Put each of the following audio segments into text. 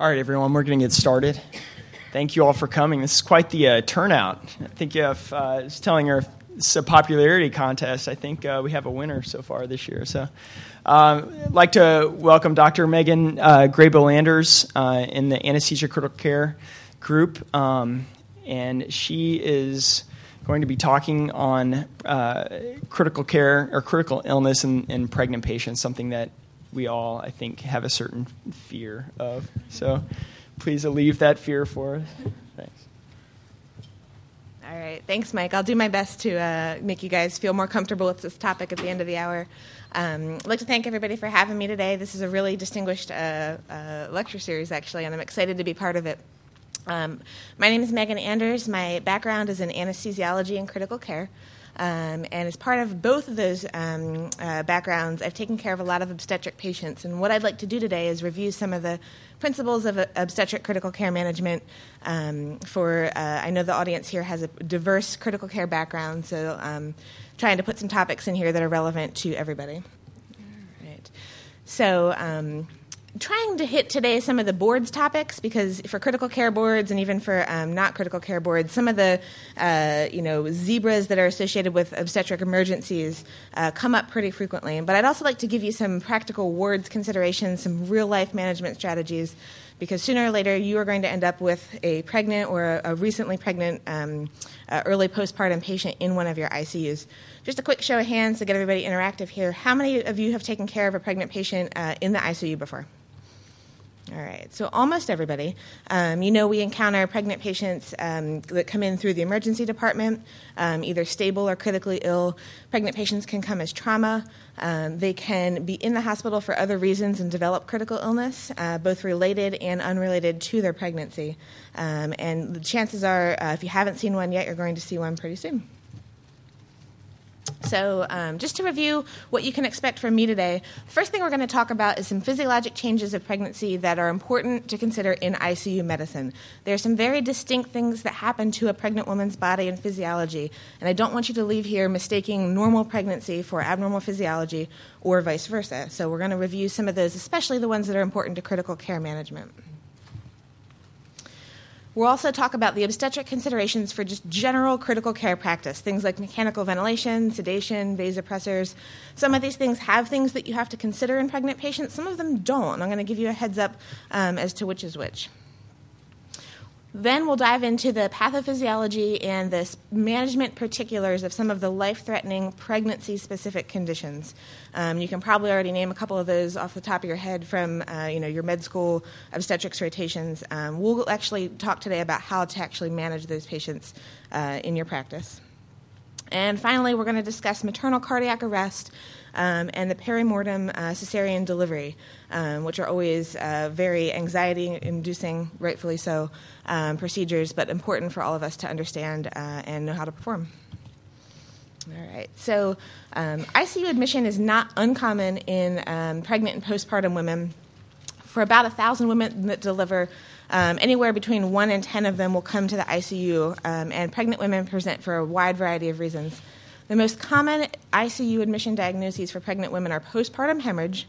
All right, everyone, we're going to get started. Thank you all for coming. This is quite the uh, turnout. I think if uh, it's telling her it's a popularity contest, I think uh, we have a winner so far this year. So, um, I'd like to welcome Dr. Megan uh, Graybill Anders uh, in the anesthesia critical care group, um, and she is going to be talking on uh, critical care or critical illness in, in pregnant patients, something that we all, I think, have a certain fear of. So please alleviate that fear for us. Thanks. All right. Thanks, Mike. I'll do my best to uh, make you guys feel more comfortable with this topic at the end of the hour. Um, I'd like to thank everybody for having me today. This is a really distinguished uh, uh, lecture series, actually, and I'm excited to be part of it. Um, my name is Megan Anders. My background is in anesthesiology and critical care. Um, and as part of both of those um, uh, backgrounds, I've taken care of a lot of obstetric patients. And what I'd like to do today is review some of the principles of uh, obstetric critical care management. Um, for uh, I know the audience here has a diverse critical care background, so um, trying to put some topics in here that are relevant to everybody. All right. So um, trying to hit today some of the boards topics because for critical care boards and even for um, not critical care boards, some of the uh, you know zebras that are associated with obstetric emergencies uh, come up pretty frequently. But I'd also like to give you some practical wards considerations, some real life management strategies. Because sooner or later you are going to end up with a pregnant or a, a recently pregnant um, uh, early postpartum patient in one of your ICUs. Just a quick show of hands to get everybody interactive here. How many of you have taken care of a pregnant patient uh, in the ICU before? All right, so almost everybody. Um, you know, we encounter pregnant patients um, that come in through the emergency department, um, either stable or critically ill. Pregnant patients can come as trauma. Um, they can be in the hospital for other reasons and develop critical illness, uh, both related and unrelated to their pregnancy. Um, and the chances are, uh, if you haven't seen one yet, you're going to see one pretty soon. So, um, just to review what you can expect from me today, first thing we're going to talk about is some physiologic changes of pregnancy that are important to consider in ICU medicine. There are some very distinct things that happen to a pregnant woman's body and physiology, and I don't want you to leave here mistaking normal pregnancy for abnormal physiology or vice versa. So, we're going to review some of those, especially the ones that are important to critical care management. We'll also talk about the obstetric considerations for just general critical care practice, things like mechanical ventilation, sedation, vasopressors. Some of these things have things that you have to consider in pregnant patients, some of them don't. I'm going to give you a heads up um, as to which is which. Then we'll dive into the pathophysiology and the management particulars of some of the life threatening pregnancy specific conditions. Um, you can probably already name a couple of those off the top of your head from uh, you know, your med school obstetrics rotations. Um, we'll actually talk today about how to actually manage those patients uh, in your practice. And finally, we're going to discuss maternal cardiac arrest um, and the perimortem uh, cesarean delivery, um, which are always uh, very anxiety inducing, rightfully so, um, procedures, but important for all of us to understand uh, and know how to perform. All right, so um, ICU admission is not uncommon in um, pregnant and postpartum women. For about a thousand women that deliver, um, anywhere between one and ten of them will come to the ICU, um, and pregnant women present for a wide variety of reasons. The most common ICU admission diagnoses for pregnant women are postpartum hemorrhage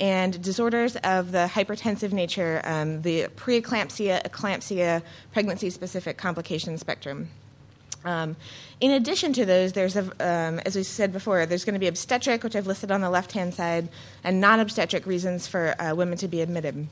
and disorders of the hypertensive nature, um, the preeclampsia, eclampsia, pregnancy specific complication spectrum. Um, in addition to those, there's, a, um, as we said before, there's going to be obstetric, which I've listed on the left hand side, and non obstetric reasons for uh, women to be admitted.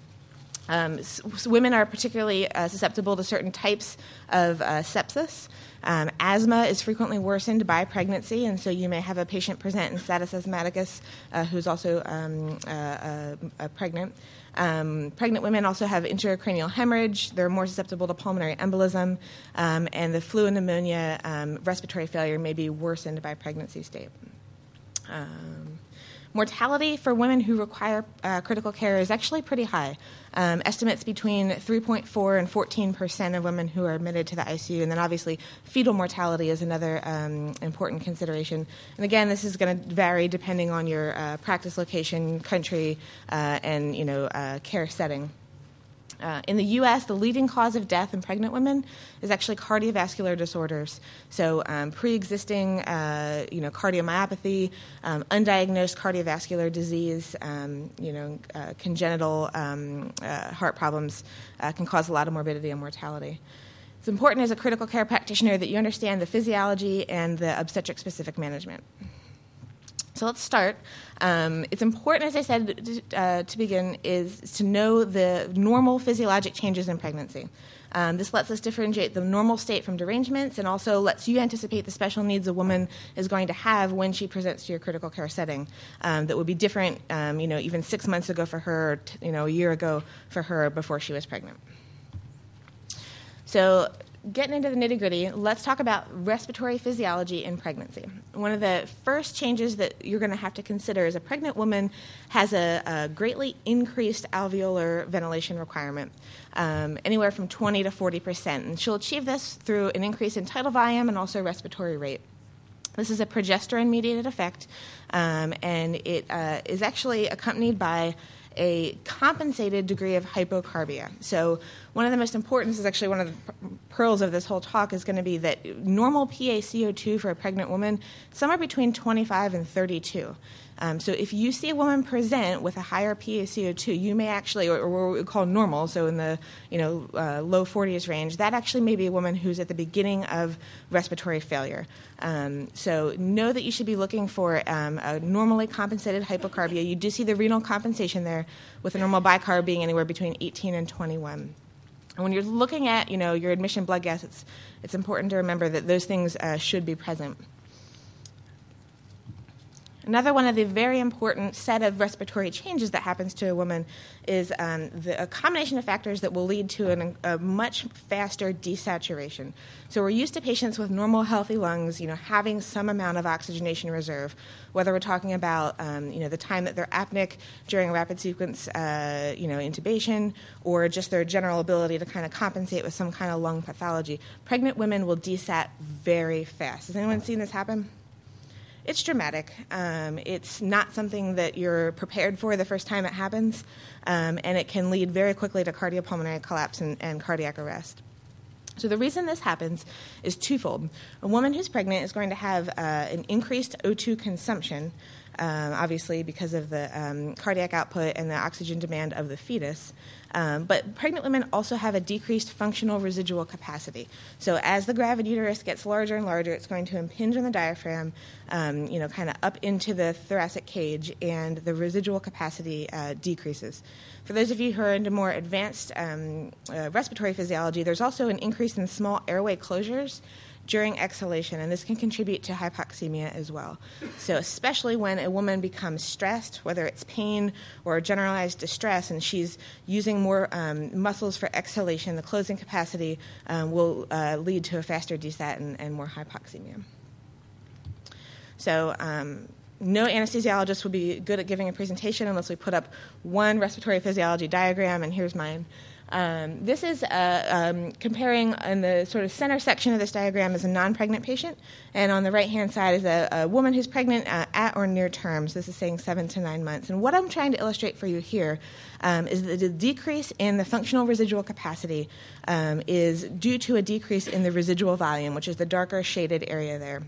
Um, women are particularly uh, susceptible to certain types of uh, sepsis. Um, asthma is frequently worsened by pregnancy, and so you may have a patient present in status asthmaticus uh, who's also um, uh, uh, pregnant. Um, pregnant women also have intracranial hemorrhage. They're more susceptible to pulmonary embolism, um, and the flu and pneumonia, um, respiratory failure may be worsened by pregnancy state. Um, Mortality for women who require uh, critical care is actually pretty high. Um, estimates between 3.4 and 14 percent of women who are admitted to the ICU, and then obviously fetal mortality is another um, important consideration. And again, this is going to vary depending on your uh, practice location, country, uh, and you know uh, care setting. Uh, in the U.S., the leading cause of death in pregnant women is actually cardiovascular disorders. So, um, pre-existing, uh, you know, cardiomyopathy, um, undiagnosed cardiovascular disease, um, you know, uh, congenital um, uh, heart problems uh, can cause a lot of morbidity and mortality. It's important as a critical care practitioner that you understand the physiology and the obstetric-specific management. So let's start. Um, it's important, as I said uh, to begin, is to know the normal physiologic changes in pregnancy. Um, this lets us differentiate the normal state from derangements and also lets you anticipate the special needs a woman is going to have when she presents to your critical care setting um, that would be different, um, you know, even six months ago for her, you know, a year ago for her before she was pregnant. So getting into the nitty gritty, let's talk about respiratory physiology in pregnancy. One of the first changes that you're going to have to consider is a pregnant woman has a, a greatly increased alveolar ventilation requirement, um, anywhere from 20 to 40 percent. And she'll achieve this through an increase in tidal volume and also respiratory rate. This is a progesterone mediated effect, um, and it uh, is actually accompanied by a compensated degree of hypocarbia. So, one of the most important, is actually one of the pearls of this whole talk, is going to be that normal PaCO2 for a pregnant woman, somewhere between 25 and 32. Um, so if you see a woman present with a higher PaCO2, you may actually, or, or what we call normal, so in the you know uh, low 40s range, that actually may be a woman who's at the beginning of respiratory failure. Um, so know that you should be looking for um, a normally compensated hypocarbia. You do see the renal compensation there, with a normal bicarb being anywhere between 18 and 21. And when you're looking at you know your admission blood gas, it's it's important to remember that those things uh, should be present. Another one of the very important set of respiratory changes that happens to a woman is um, the, a combination of factors that will lead to an, a much faster desaturation. So we're used to patients with normal, healthy lungs, you know, having some amount of oxygenation reserve. Whether we're talking about, um, you know, the time that they're apneic during a rapid sequence, uh, you know, intubation, or just their general ability to kind of compensate with some kind of lung pathology. Pregnant women will desat very fast. Has anyone seen this happen? It's dramatic. Um, it's not something that you're prepared for the first time it happens, um, and it can lead very quickly to cardiopulmonary collapse and, and cardiac arrest. So, the reason this happens is twofold. A woman who's pregnant is going to have uh, an increased O2 consumption, um, obviously, because of the um, cardiac output and the oxygen demand of the fetus. Um, but pregnant women also have a decreased functional residual capacity. So as the gravid uterus gets larger and larger, it's going to impinge on the diaphragm, um, you know, kind of up into the thoracic cage, and the residual capacity uh, decreases. For those of you who are into more advanced um, uh, respiratory physiology, there's also an increase in small airway closures during exhalation, and this can contribute to hypoxemia as well. So, especially when a woman becomes stressed, whether it's pain or generalized distress, and she's using more um, muscles for exhalation, the closing capacity um, will uh, lead to a faster desat and, and more hypoxemia. So, um, no anesthesiologist would be good at giving a presentation unless we put up one respiratory physiology diagram, and here's mine. Um, this is uh, um, comparing in the sort of center section of this diagram is a non-pregnant patient, and on the right-hand side is a, a woman who's pregnant uh, at or near term. So this is saying seven to nine months. And what I'm trying to illustrate for you here um, is that the decrease in the functional residual capacity um, is due to a decrease in the residual volume, which is the darker shaded area there.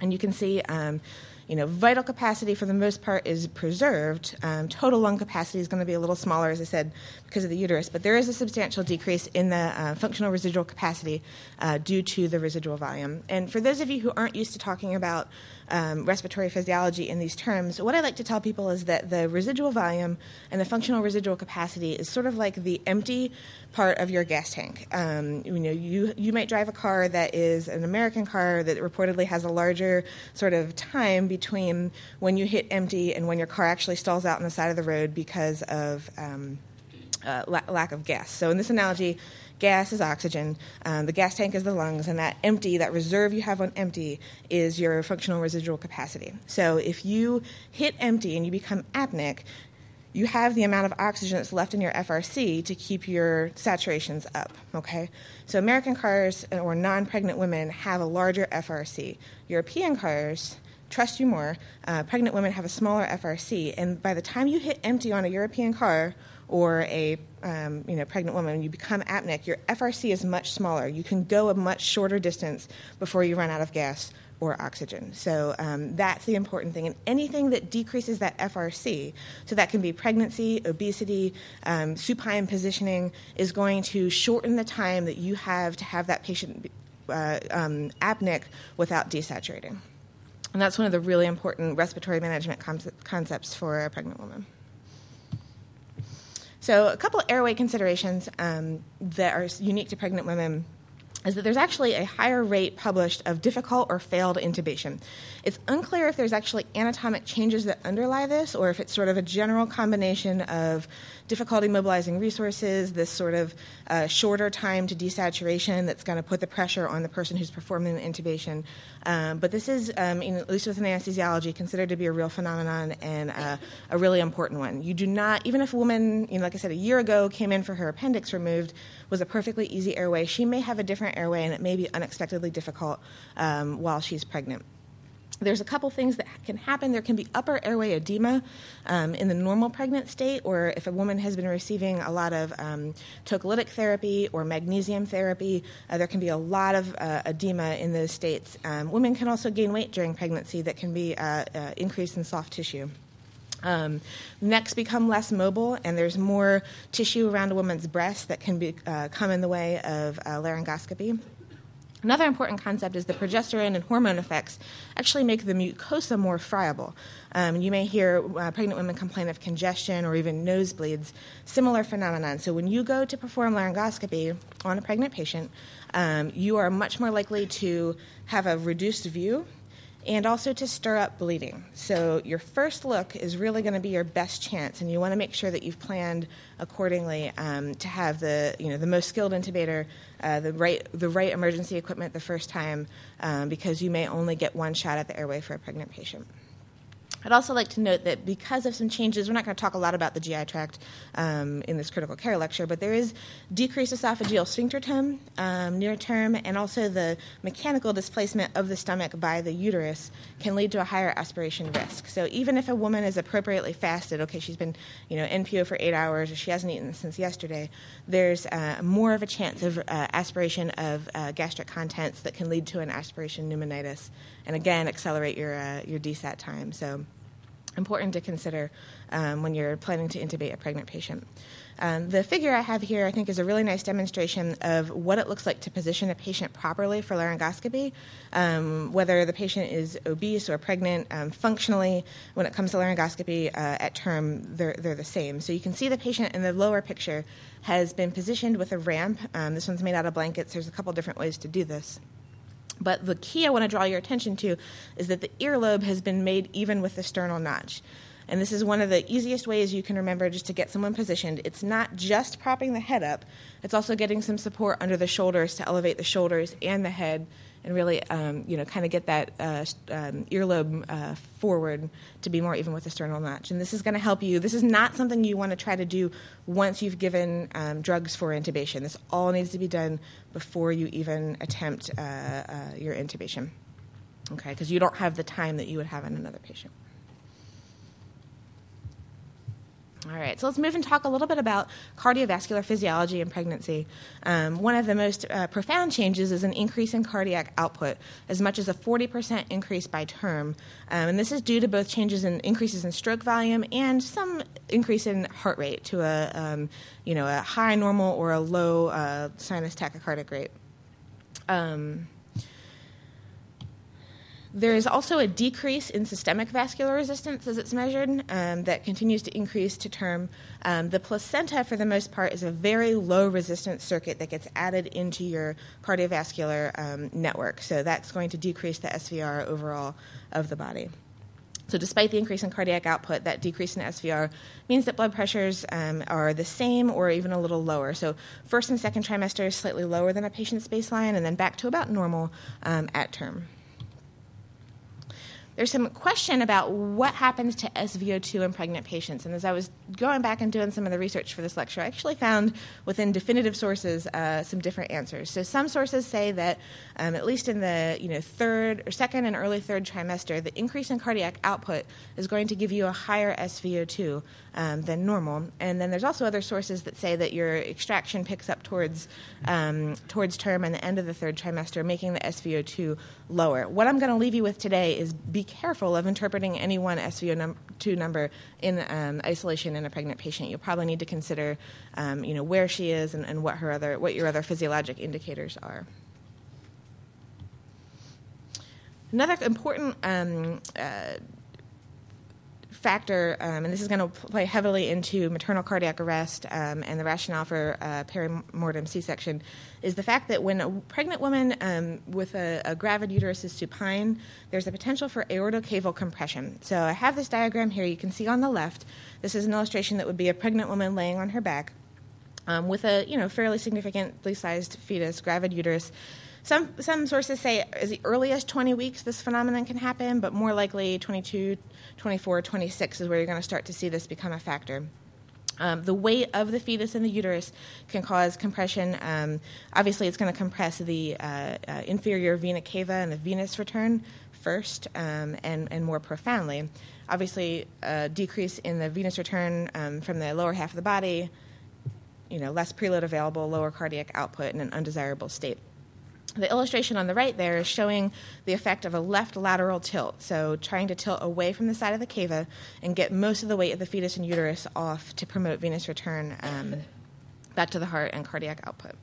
And you can see um, you know, vital capacity for the most part is preserved. Um, total lung capacity is going to be a little smaller, as I said, because of the uterus, but there is a substantial decrease in the uh, functional residual capacity uh, due to the residual volume. And for those of you who aren't used to talking about um, respiratory physiology in these terms, what I like to tell people is that the residual volume and the functional residual capacity is sort of like the empty part of your gas tank. Um, you know, you you might drive a car that is an American car that reportedly has a larger sort of time between when you hit empty and when your car actually stalls out on the side of the road because of um, uh, la- lack of gas. So in this analogy, gas is oxygen, um, the gas tank is the lungs, and that empty, that reserve you have on empty, is your functional residual capacity. So if you hit empty and you become apneic, you have the amount of oxygen that's left in your FRC to keep your saturations up, okay? So American cars or non-pregnant women have a larger FRC. European cars, trust you more, uh, pregnant women have a smaller FRC, and by the time you hit empty on a European car or a um, you know pregnant woman, you become apneic, your FRC is much smaller. You can go a much shorter distance before you run out of gas or oxygen. So um, that's the important thing. And anything that decreases that FRC, so that can be pregnancy, obesity, um, supine positioning, is going to shorten the time that you have to have that patient uh, um, apneic without desaturating. And that's one of the really important respiratory management concepts for a pregnant woman. So, a couple airway considerations um, that are unique to pregnant women is that there's actually a higher rate published of difficult or failed intubation. It's unclear if there's actually anatomic changes that underlie this or if it's sort of a general combination of difficulty mobilizing resources, this sort of uh, shorter time to desaturation that's going to put the pressure on the person who's performing the intubation. Um, but this is, um, in, at least within anesthesiology, considered to be a real phenomenon and uh, a really important one. You do not, even if a woman, you know, like I said, a year ago came in for her appendix removed, was a perfectly easy airway, she may have a different airway and it may be unexpectedly difficult um, while she's pregnant. There's a couple things that can happen. There can be upper airway edema um, in the normal pregnant state, or if a woman has been receiving a lot of um, tocolytic therapy or magnesium therapy, uh, there can be a lot of uh, edema in those states. Um, women can also gain weight during pregnancy that can be uh, uh increase in soft tissue. Um, necks become less mobile, and there's more tissue around a woman's breast that can be, uh, come in the way of uh, laryngoscopy. Another important concept is the progesterone and hormone effects actually make the mucosa more friable. Um, you may hear uh, pregnant women complain of congestion or even nosebleeds, similar phenomenon. So when you go to perform laryngoscopy on a pregnant patient, um, you are much more likely to have a reduced view and also to stir up bleeding. So your first look is really going to be your best chance, and you want to make sure that you've planned accordingly um, to have the you know the most skilled intubator, uh, the right the right emergency equipment the first time, um, because you may only get one shot at the airway for a pregnant patient. I'd also like to note that because of some changes, we're not going to talk a lot about the GI tract um, in this critical care lecture, but there is decreased esophageal sphincter tone um, near term, and also the mechanical displacement of the stomach by the uterus can lead to a higher aspiration risk. So even if a woman is appropriately fasted, okay, she's been you know NPO for eight hours or she hasn't eaten since yesterday, there's uh, more of a chance of uh, aspiration of uh, gastric contents that can lead to an aspiration pneumonitis, and again accelerate your uh, your desat time. So important to consider um, when you're planning to intubate a pregnant patient. Um, the figure I have here, I think, is a really nice demonstration of what it looks like to position a patient properly for laryngoscopy, um, whether the patient is obese or pregnant. Um, functionally, when it comes to laryngoscopy uh, at term, they're, they're the same. So you can see the patient in the lower picture has been positioned with a ramp. Um, this one's made out of blankets. There's a couple different ways to do this. But the key I want to draw your attention to is that the earlobe has been made even with the sternal notch. And this is one of the easiest ways you can remember just to get someone positioned. It's not just propping the head up, it's also getting some support under the shoulders to elevate the shoulders and the head and really, um, you know, kind of get that uh, um, earlobe uh, forward to be more even with the sternal notch. And this is going to help you. This is not something you want to try to do once you've given um, drugs for intubation. This all needs to be done before you even attempt uh, uh your intubation. Okay, because you don't have the time that you would have in another patient. All right, so let's move and talk a little bit about cardiovascular physiology in pregnancy. Um, one of the most uh, profound changes is an increase in cardiac output, as much as a 40% increase by term. Um, and this is due to both changes in increases in stroke volume and some increase in heart rate to a, um, you know, a high normal or a low uh, sinus tachycardic rate. There is also a decrease in systemic vascular resistance as it's measured um, that continues to increase to term. Um, the placenta, for the most part, is a very low resistance circuit that gets added into your cardiovascular um, network. So that's going to decrease the SVR overall of the body. So, despite the increase in cardiac output, that decrease in SVR means that blood pressures um, are the same or even a little lower. So, first and second trimester is slightly lower than a patient's baseline, and then back to about normal um, at term. There's some question about what happens to SVO2 in pregnant patients. And as I was going back and doing some of the research for this lecture, I actually found within definitive sources uh, some different answers. So some sources say that um, at least in the you know third or second and early third trimester, the increase in cardiac output is going to give you a higher SVO2 um, than normal. And then there's also other sources that say that your extraction picks up towards um, towards term and the end of the third trimester, making the SVO2 lower. What I'm going to leave you with today is be careful of interpreting any one SVO2 number in um, isolation in a pregnant patient. You'll probably need to consider, um, you know, where she is and, and what her other what your other physiologic indicators are. Another important um, uh, factor, um, and this is going to play heavily into maternal cardiac arrest um, and the rationale for uh, perimortem C-section, is the fact that when a pregnant woman um, with a, a, gravid uterus is supine, there's a potential for aortocaval compression. So I have this diagram here. You can see on the left. This is an illustration that would be a pregnant woman laying on her back um, with a you know fairly significantly sized fetus, gravid uterus. Some some sources say as early as 20 weeks this phenomenon can happen, but more likely 22, 24, 26 is where you're going to start to see this become a factor. Um, the weight of the fetus in the uterus can cause compression. Um, obviously, it's going to compress the uh, uh, inferior vena cava and the venous return first um, and, and more profoundly. Obviously, a decrease in the venous return um, from the lower half of the body, you know, less preload available, lower cardiac output, and an undesirable state. The illustration on the right there is showing the effect of a left lateral tilt. So, trying to tilt away from the side of the cava and get most of the weight of the fetus and uterus off to promote venous return um, back to the heart and cardiac output.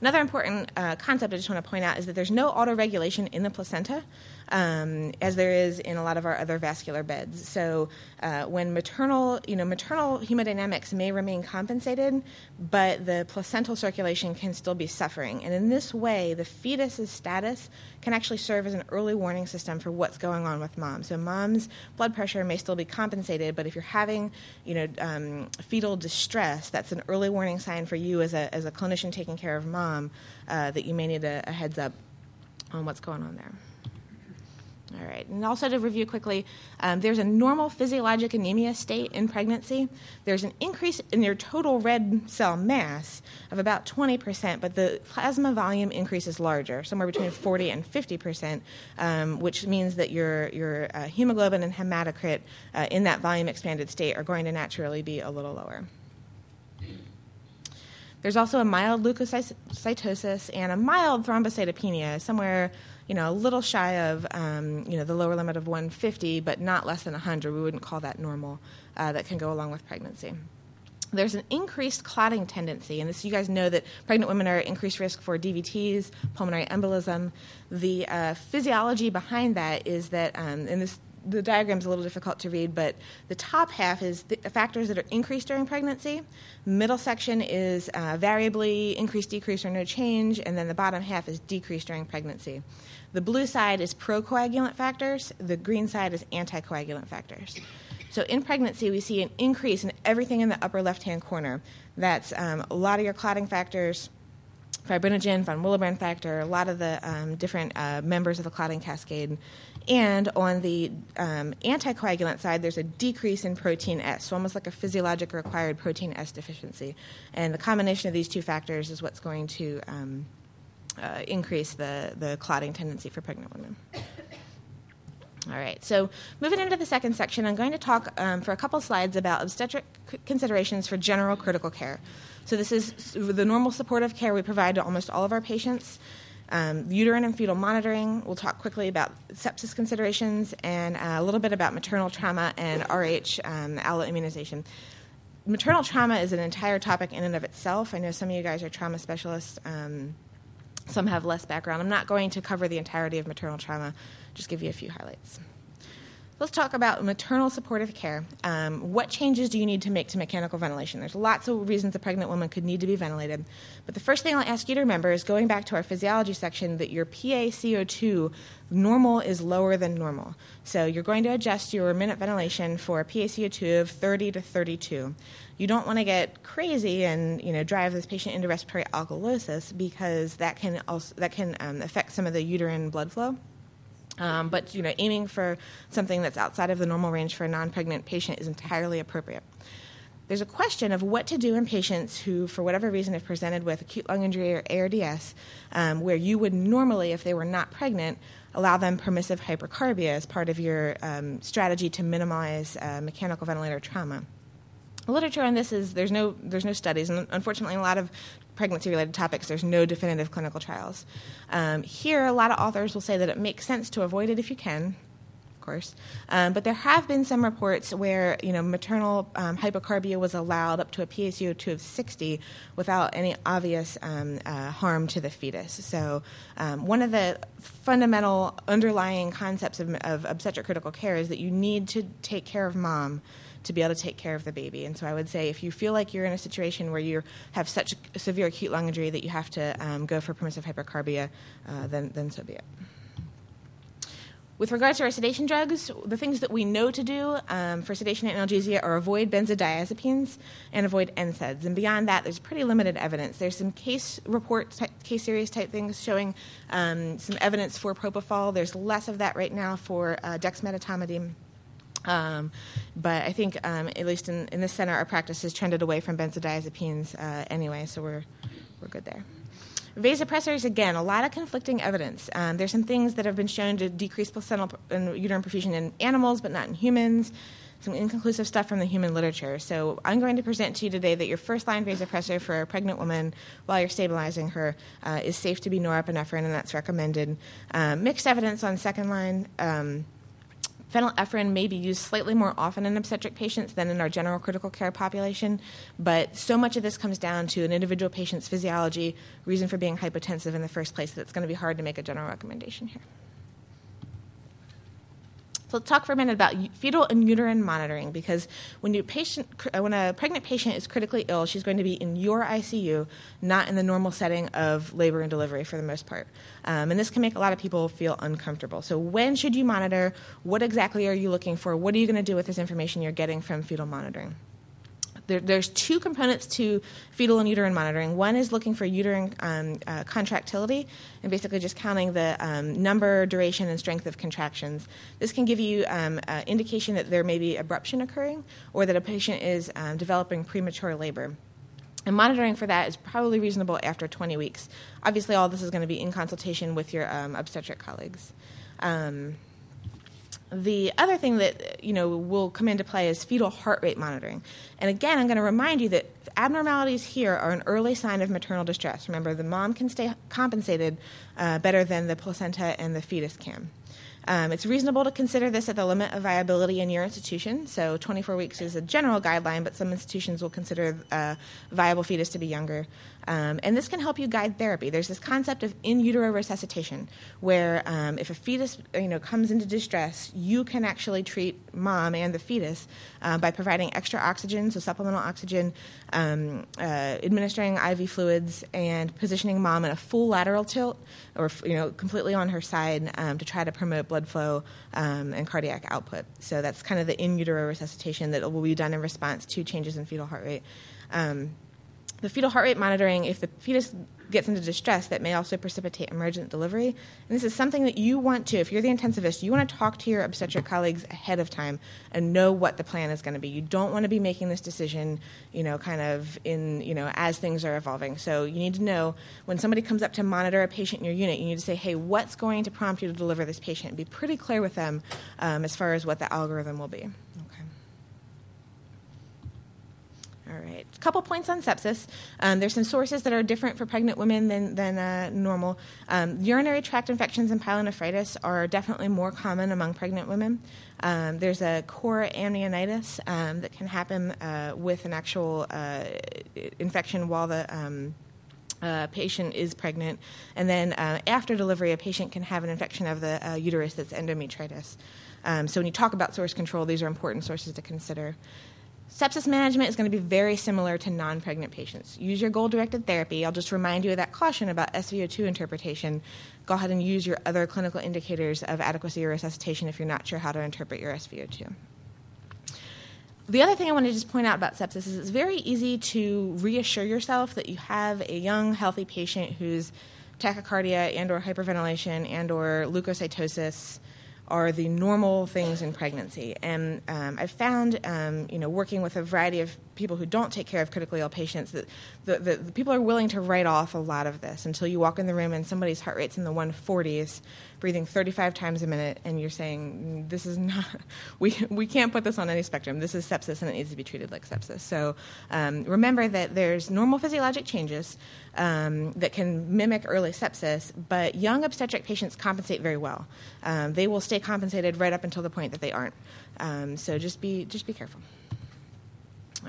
Another important uh, concept I just want to point out is that there's no autoregulation in the placenta um, as there is in a lot of our other vascular beds. So uh, when maternal, you know, maternal hemodynamics may remain compensated, but the placental circulation can still be suffering. And in this way, the fetus's status can actually serve as an early warning system for what's going on with mom. So mom's blood pressure may still be compensated, but if you're having, you know, um, fetal distress, that's an early warning sign for you as a, as a clinician taking care of mom uh, that you may need a, a heads up on what's going on there. All right, and also to review quickly, um, there's a normal physiologic anemia state in pregnancy. There's an increase in your total red cell mass of about 20%, but the plasma volume increase is larger, somewhere between 40 and 50%, um, which means that your, your uh, hemoglobin and hematocrit uh, in that volume expanded state are going to naturally be a little lower. There's also a mild leukocytosis and a mild thrombocytopenia, somewhere you know, a little shy of, um, you know, the lower limit of 150, but not less than 100. We wouldn't call that normal. Uh, that can go along with pregnancy. There's an increased clotting tendency, and this you guys know that pregnant women are at increased risk for DVTs, pulmonary embolism. The uh, physiology behind that is that, um, and this the diagram's a little difficult to read, but the top half is the factors that are increased during pregnancy. Middle section is uh, variably increased, decreased, or no change, and then the bottom half is decreased during pregnancy. The blue side is procoagulant factors, the green side is anticoagulant factors. So in pregnancy, we see an increase in everything in the upper left hand corner. That's um, a lot of your clotting factors, fibrinogen, von Willebrand factor, a lot of the um, different uh, members of the clotting cascade. And on the um, anticoagulant side, there's a decrease in protein S, so almost like a physiologic required protein S deficiency. And the combination of these two factors is what's going to um, uh, increase the, the clotting tendency for pregnant women. All right, so moving into the second section, I'm going to talk um, for a couple slides about obstetric considerations for general critical care. So, this is the normal supportive care we provide to almost all of our patients. Um, uterine and fetal monitoring. We'll talk quickly about sepsis considerations and uh, a little bit about maternal trauma and RH um, alloimmunization. Maternal trauma is an entire topic in and of itself. I know some of you guys are trauma specialists. Um, some have less background. I'm not going to cover the entirety of maternal trauma, just give you a few highlights. Let's talk about maternal supportive care. Um, what changes do you need to make to mechanical ventilation? There's lots of reasons a pregnant woman could need to be ventilated. But the first thing I'll ask you to remember is going back to our physiology section that your PaCO2 normal is lower than normal. So you're going to adjust your minute ventilation for a PaCO2 of 30 to 32 you don't want to get crazy and you know drive this patient into respiratory alkalosis because that can also that can um, affect some of the uterine blood flow. Um, but you know, aiming for something that's outside of the normal range for a non-pregnant patient is entirely appropriate. There's a question of what to do in patients who, for whatever reason, have presented with acute lung injury or ARDS, um, where you would normally, if they were not pregnant, allow them permissive hypercarbia as part of your um, strategy to minimize uh, mechanical ventilator trauma. Literature on this is there's no there's no studies, and unfortunately, a lot of pregnancy-related topics there's no definitive clinical trials. Um, here, a lot of authors will say that it makes sense to avoid it if you can, of course. Um, but there have been some reports where you know maternal um, hypocarbia was allowed up to a PaCO2 of 60 without any obvious um, uh, harm to the fetus. So um, one of the fundamental underlying concepts of, of obstetric critical care is that you need to take care of mom to be able to take care of the baby. And so I would say if you feel like you're in a situation where you have such severe acute lung injury that you have to um, go for permissive hypercarbia, uh, then, then so be it. With regards to our sedation drugs, the things that we know to do um, for sedation and analgesia are avoid benzodiazepines and avoid NSAIDs. And beyond that, there's pretty limited evidence. There's some case report, type, case series type things showing um, some evidence for propofol. There's less of that right now for uh, dexmedetomidine. Um, but I think, um, at least in, in this center, our practice has trended away from benzodiazepines uh, anyway, so we're, we're good there. Vasopressors, again, a lot of conflicting evidence. Um, there's some things that have been shown to decrease placental and uterine perfusion in animals, but not in humans. Some inconclusive stuff from the human literature. So I'm going to present to you today that your first line vasopressor for a pregnant woman while you're stabilizing her uh, is safe to be norepinephrine, and that's recommended. Um, mixed evidence on second line. Um, Phenylephrine may be used slightly more often in obstetric patients than in our general critical care population, but so much of this comes down to an individual patient's physiology, reason for being hypotensive in the first place, that it's going to be hard to make a general recommendation here. So let's talk for a minute about fetal and uterine monitoring because when, patient, uh, when a pregnant patient is critically ill, she's going to be in your ICU, not in the normal setting of labor and delivery for the most part. Um, and this can make a lot of people feel uncomfortable. So, when should you monitor? What exactly are you looking for? What are you going to do with this information you're getting from fetal monitoring? There, there's two components to fetal and uterine monitoring. One is looking for uterine um, uh, contractility and basically just counting the um, number, duration, and strength of contractions. This can give you um, indication that there may be abruption occurring or that a patient is um, developing premature labor. And monitoring for that is probably reasonable after 20 weeks. Obviously, all this is going to be in consultation with your um, obstetric colleagues. Um, the other thing that you know will come into play is fetal heart rate monitoring. And again, I'm going to remind you that abnormalities here are an early sign of maternal distress. Remember, the mom can stay compensated uh, better than the placenta and the fetus can. Um, it's reasonable to consider this at the limit of viability in your institution. So, 24 weeks is a general guideline, but some institutions will consider a uh, viable fetus to be younger. Um, and this can help you guide therapy. There's this concept of in utero resuscitation, where um, if a fetus you know comes into distress, you can actually treat mom and the fetus uh, by providing extra oxygen, so supplemental oxygen, um, uh, administering IV fluids, and positioning mom in a full lateral tilt, or you know completely on her side um, to try to promote blood flow um, and cardiac output. So that's kind of the in utero resuscitation that will be done in response to changes in fetal heart rate. Um, the fetal heart rate monitoring, if the fetus gets into distress, that may also precipitate emergent delivery. And this is something that you want to, if you're the intensivist, you want to talk to your obstetric colleagues ahead of time and know what the plan is going to be. You don't want to be making this decision, you know, kind of in, you know, as things are evolving. So you need to know when somebody comes up to monitor a patient in your unit, you need to say, hey, what's going to prompt you to deliver this patient? Be pretty clear with them um, as far as what the algorithm will be. All right. A couple points on sepsis. Um, there's some sources that are different for pregnant women than, than uh, normal. Um, urinary tract infections and pyelonephritis are definitely more common among pregnant women. Um, there's a chorioamnionitis um, that can happen uh, with an actual uh, infection while the um, uh, patient is pregnant. And then uh, after delivery, a patient can have an infection of the uh, uterus that's endometritis. Um, so when you talk about source control, these are important sources to consider. Sepsis management is going to be very similar to non pregnant patients. Use your goal directed therapy. I'll just remind you of that caution about SVO2 interpretation. Go ahead and use your other clinical indicators of adequacy or resuscitation if you're not sure how to interpret your SVO2. The other thing I want to just point out about sepsis is it's very easy to reassure yourself that you have a young, healthy patient whose tachycardia and or hyperventilation and or leukocytosis are the normal things in pregnancy. And um, I've found, um, you know, working with a variety of people who don't take care of critically ill patients, that the, the, the, people are willing to write off a lot of this until you walk in the room and somebody's heart rate's in the 140s, breathing 35 times a minute, and you're saying, this is not, we, we can't put this on any spectrum. This is sepsis and it needs to be treated like sepsis. So um, remember that there's normal physiologic changes um, that can mimic early sepsis, but young obstetric patients compensate very well. Um, they will stay compensated right up until the point that they aren't. Um, so just be, just be careful.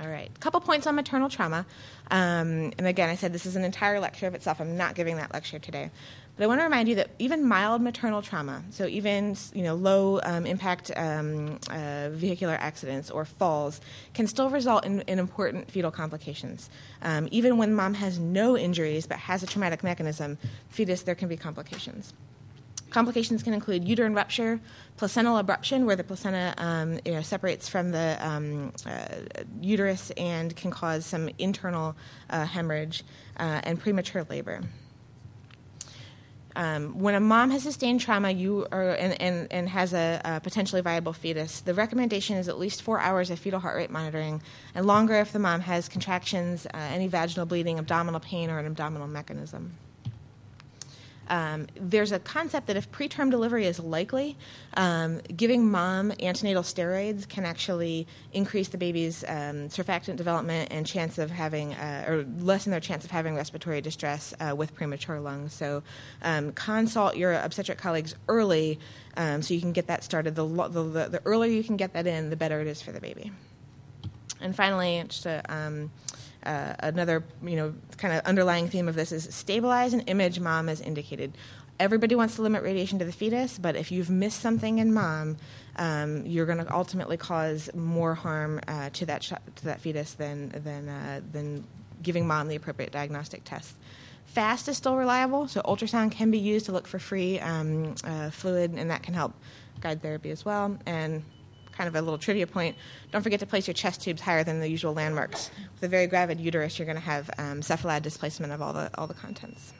All right, a couple points on maternal trauma. Um, and again, I said this is an entire lecture of itself. I'm not giving that lecture today. But I want to remind you that even mild maternal trauma, so even you know low um, impact um, uh, vehicular accidents or falls, can still result in, in important fetal complications. Um, even when mom has no injuries but has a traumatic mechanism, fetus there can be complications. Complications can include uterine rupture, placental abruption, where the placenta um, you know, separates from the um, uh, uterus and can cause some internal uh, hemorrhage, uh, and premature labor. Um, when a mom has sustained trauma you are, and, and, and has a, a, potentially viable fetus, the recommendation is at least four hours of fetal heart rate monitoring, and longer if the mom has contractions, uh, any vaginal bleeding, abdominal pain, or an abdominal mechanism. Um, there's a concept that if preterm delivery is likely, um, giving mom antenatal steroids can actually increase the baby's um, surfactant development and chance of having, uh, or lessen their chance of having respiratory distress uh, with premature lungs. So, um, consult your obstetric colleagues early um, so you can get that started. The, the, the, earlier you can get that in, the better it is for the baby. And finally, just a uh, another you know kind of underlying theme of this is stabilize and image mom as indicated. Everybody wants to limit radiation to the fetus but if you've missed something in mom um, you're going to ultimately cause more harm uh, to that sh- to that fetus than than uh, than giving mom the appropriate diagnostic test. Fast is still reliable so ultrasound can be used to look for free um, uh, fluid and that can help guide therapy as well. And kind of a little trivia point, don't forget to place your chest tubes higher than the usual landmarks. With a very gravid uterus, you're going to have um, cephalad displacement of all the, all the contents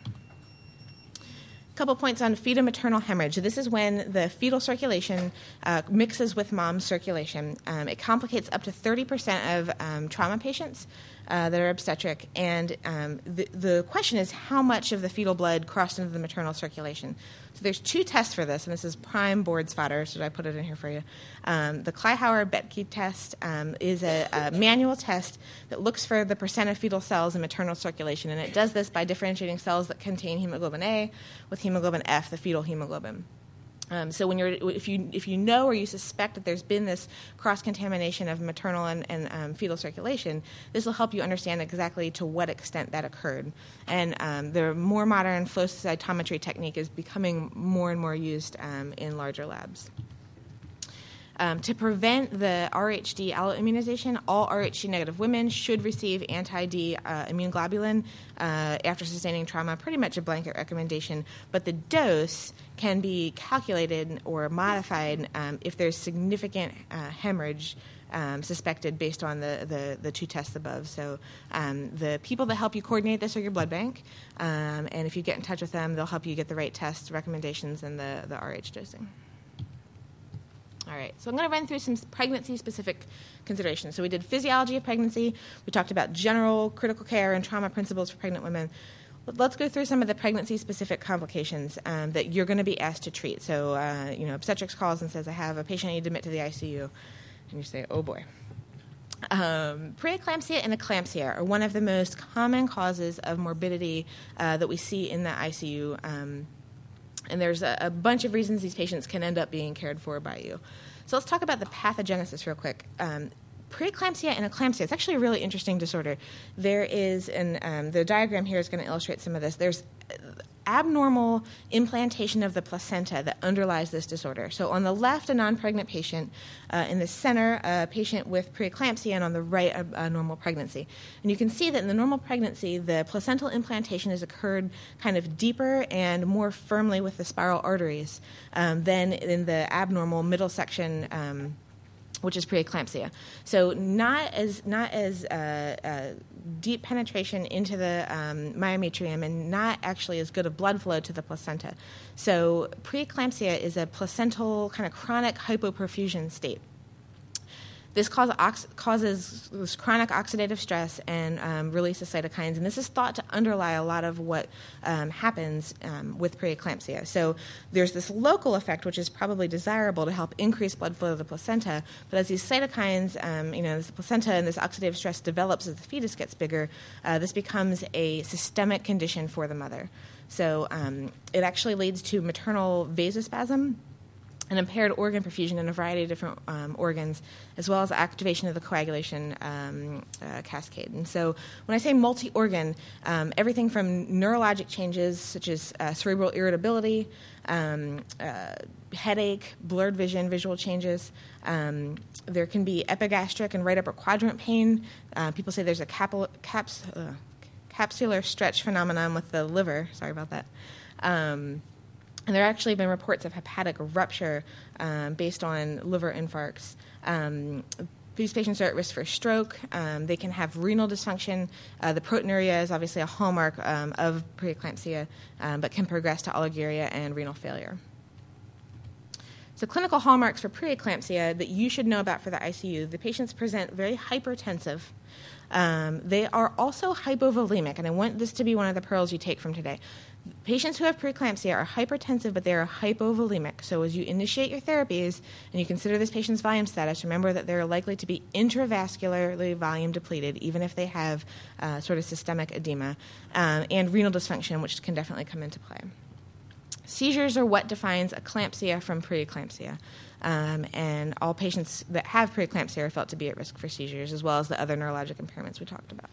A couple points on fetal maternal hemorrhage. This is when the fetal circulation uh, mixes with mom's circulation. Um, it complicates up to 30% of um, trauma patients uh, that are obstetric. And um, the, the question is how much of the fetal blood crossed into the maternal circulation. So there's two tests for this, and this is prime board's fodder, so I put it in here for you. Um, the Kleihauer-Betke test um, is a, a, manual test that looks for the percent of fetal cells in maternal circulation, and it does this by differentiating cells that contain hemoglobin A with hemoglobin F, the fetal hemoglobin. Um, so when you're, if you if you know or you suspect that there's been this cross contamination of maternal and, and um, fetal circulation, this will help you understand exactly to what extent that occurred. And um, the more modern flow cytometry technique is becoming more and more used um, in larger labs. Um, to prevent the RHD alloimmunization, all RHD negative women should receive anti D uh, immune globulin uh, after sustaining trauma, pretty much a blanket recommendation. But the dose can be calculated or modified um, if there's significant uh, hemorrhage. Um, suspected based on the, the, the, two tests above. So, um, the people that help you coordinate this are your blood bank, um, and if you get in touch with them, they'll help you get the right test recommendations and the, the RH dosing. All right, so I'm going to run through some pregnancy specific considerations. So we did physiology of pregnancy, we talked about general critical care and trauma principles for pregnant women. Let's go through some of the pregnancy specific complications um, that you're going to be asked to treat. So, uh, you know, obstetrics calls and says, I have a patient I need to admit to the ICU. And you say, oh boy. Um, preeclampsia and eclampsia are one of the most common causes of morbidity uh, that we see in the ICU. Um, and there's a, a, bunch of reasons these patients can end up being cared for by you. So let's talk about the pathogenesis real quick. Um, preeclampsia and eclampsia it's actually a really interesting disorder there is and um, the diagram here is going to illustrate some of this there's abnormal implantation of the placenta that underlies this disorder. So, on the left, a non pregnant patient, uh, in the center, a patient with preeclampsia, and on the right, a, a, normal pregnancy. And you can see that in the normal pregnancy, the placental implantation has occurred kind of deeper and more firmly with the spiral arteries um, than in the abnormal middle section. Um, which is preeclampsia. So not as not as uh, uh, deep penetration into the um, myometrium and not actually as good of blood flow to the placenta. So, preeclampsia is a placental kind of chronic hypoperfusion state. This cause, ox- causes this chronic oxidative stress and um, release of cytokines, and this is thought to underlie a lot of what um, happens um, with preeclampsia. So there's this local effect, which is probably desirable to help increase blood flow to the placenta, but as these cytokines, um, you know, the placenta and this oxidative stress develops as the fetus gets bigger, uh, this becomes a systemic condition for the mother. So um, it actually leads to maternal vasospasm and impaired organ perfusion in a variety of different um, organs, as well as activation of the coagulation um, uh, cascade. And so, when I say multi organ, um, everything from neurologic changes such as uh, cerebral irritability, um, uh, headache, blurred vision, visual changes. Um, there can be epigastric and right upper quadrant pain. Uh, people say there's a capil- caps- uh, capsular stretch phenomenon with the liver. Sorry about that. And there have actually been reports of hepatic rupture um, based on liver infarcts. Um, these patients are at risk for stroke. Um, they can have renal dysfunction. Uh, the proteinuria is obviously a hallmark um, of preeclampsia, um, but can progress to oliguria and renal failure. So, clinical hallmarks for preeclampsia that you should know about for the ICU the patients present very hypertensive. Um, they are also hypovolemic, and I want this to be one of the pearls you take from today. Patients who have preeclampsia are hypertensive, but they are hypovolemic. So, as you initiate your therapies and you consider this patient's volume status, remember that they're likely to be intravascularly volume depleted, even if they have uh, sort of systemic edema, um, and renal dysfunction, which can definitely come into play. Seizures are what defines eclampsia from preeclampsia. Um, and all patients that have preeclampsia are felt to be at risk for seizures, as well as the other neurologic impairments we talked about.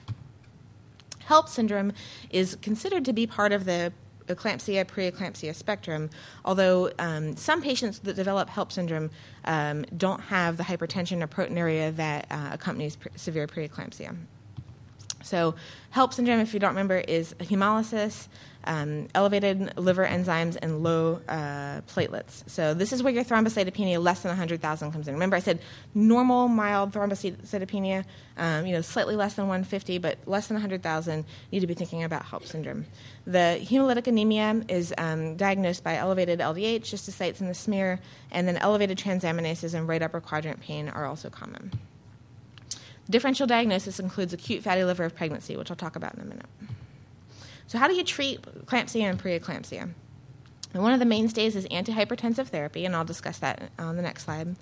HELLP syndrome is considered to be part of the eclampsia preeclampsia spectrum, although um, some patients that develop HELLP syndrome um, don't have the hypertension or proteinuria that uh, accompanies pre- severe preeclampsia. So, HELLP syndrome, if you don't remember, is hemolysis, um, elevated liver enzymes, and low uh, platelets. So, this is where your thrombocytopenia less than 100,000 comes in. Remember, I said normal mild thrombocytopenia, um, you know, slightly less than 150, but less than 100,000. Need to be thinking about HELLP syndrome. The hemolytic anemia is um, diagnosed by elevated LDH, sites in the smear, and then elevated transaminases and right upper quadrant pain are also common. Differential diagnosis includes acute fatty liver of pregnancy, which I'll talk about in a minute. So, how do you treat eclampsia and preeclampsia? And one of the mainstays is antihypertensive therapy, and I'll discuss that on the next slide.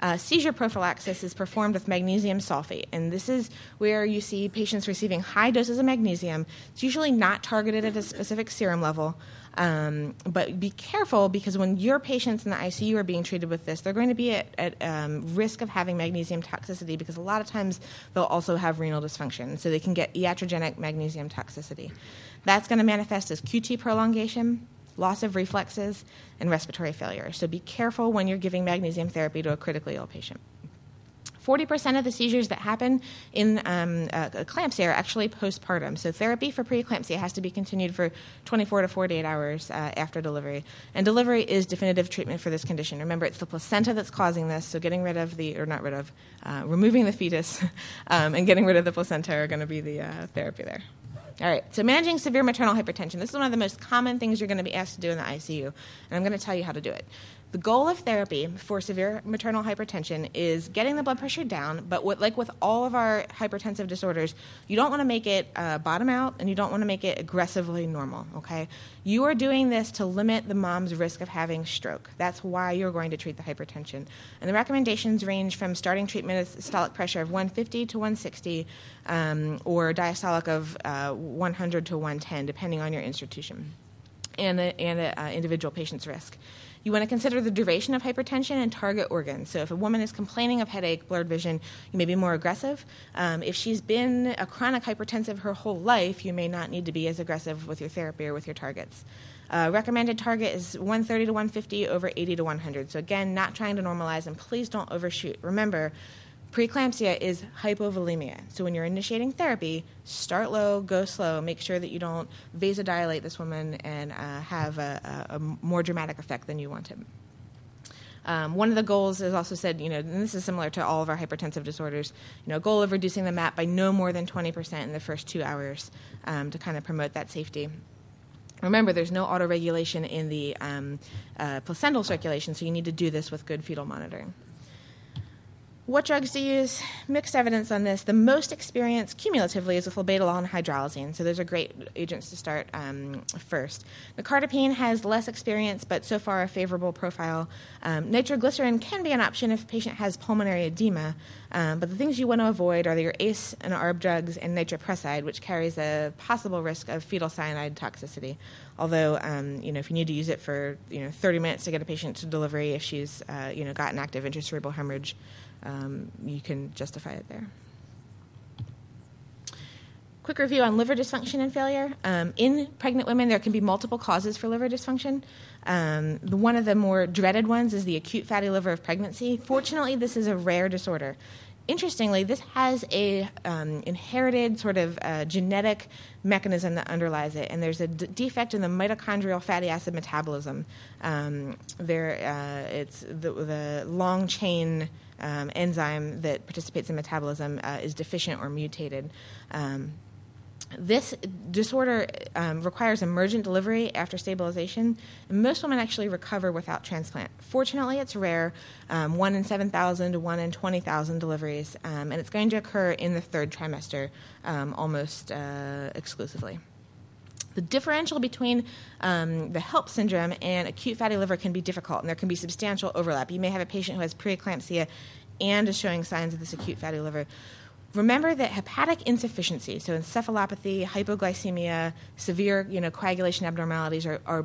Uh, seizure prophylaxis is performed with magnesium sulfate, and this is where you see patients receiving high doses of magnesium. It's usually not targeted at a specific serum level, um, but be careful because when your patients in the ICU are being treated with this, they're going to be at, at um, risk of having magnesium toxicity because a lot of times they'll also have renal dysfunction, so they can get iatrogenic magnesium toxicity. That's going to manifest as QT prolongation loss of reflexes, and respiratory failure. So be careful when you're giving magnesium therapy to a critically ill patient. 40% of the seizures that happen in um, uh, eclampsia are actually postpartum. So, therapy for preeclampsia has to be continued for 24 to 48 hours uh, after delivery. And delivery is definitive treatment for this condition. Remember, it's the placenta that's causing this, so getting rid of the, or not rid of, uh, removing the fetus um, and getting rid of the placenta are going to be the uh, therapy there. All right, so managing severe maternal hypertension. This is one of the most common things you're going to be asked to do in the ICU, and I'm going to tell you how to do it. The goal of therapy for severe maternal hypertension is getting the blood pressure down, but like with all of our hypertensive disorders, you don't want to make it uh, bottom out and you don't want to make it aggressively normal, okay? You are doing this to limit the mom's risk of having stroke. That's why you're going to treat the hypertension. And the recommendations range from starting treatment at systolic pressure of 150 to 160 um, or diastolic of uh, 100 to 110, depending on your institution and the, and uh, individual patient's risk. You want to consider the duration of hypertension and target organs. So, if a woman is complaining of headache, blurred vision, you may be more aggressive. Um, if she's been a chronic hypertensive her whole life, you may not need to be as aggressive with your therapy or with your targets. Uh, recommended target is 130 to 150 over 80 to 100. So, again, not trying to normalize, and please don't overshoot. Remember, Preeclampsia is hypovolemia. So when you're initiating therapy, start low, go slow. Make sure that you don't vasodilate this woman and uh, have a, a, a, more dramatic effect than you wanted. Um, one of the goals is also said, you know, and this is similar to all of our hypertensive disorders, you know, goal of reducing the MAP by no more than 20% in the first two hours um, to kind of promote that safety. Remember, there's no autoregulation in the um, uh, placental circulation, so you need to do this with good fetal monitoring. What drugs to use? Mixed evidence on this. The most experience cumulatively is with labetalol and hydralazine, so those are great agents to start um, first. Nicardipine has less experience, but so far a favorable profile. Um, nitroglycerin can be an option if a patient has pulmonary edema, um, but the things you want to avoid are your ACE and ARB drugs and nitroprusside, which carries a possible risk of fetal cyanide toxicity. Although, um, you know, if you need to use it for you know 30 minutes to get a patient to delivery, if she's uh, you know got an active intracerebral hemorrhage um, you can justify it there. Quick review on liver dysfunction and failure. Um, in pregnant women, there can be multiple causes for liver dysfunction. Um, the, one of the more dreaded ones is the acute fatty liver of pregnancy. Fortunately, this is a rare disorder. Interestingly, this has a um, inherited sort of uh, genetic mechanism that underlies it, and there's a d- defect in the mitochondrial fatty acid metabolism. Um, there, uh, it's the, the long chain um, enzyme that participates in metabolism uh, is deficient or mutated. Um, this disorder um, requires emergent delivery after stabilization, and most women actually recover without transplant. Fortunately, it's rare um, 1 in 7,000 to 1 in 20,000 deliveries, um, and it's going to occur in the third trimester um, almost uh, exclusively. The differential between um, the HELLP syndrome and acute fatty liver can be difficult, and there can be substantial overlap. You may have a patient who has preeclampsia and is showing signs of this acute fatty liver. Remember that hepatic insufficiency, so encephalopathy, hypoglycemia, severe you know, coagulation abnormalities, are, are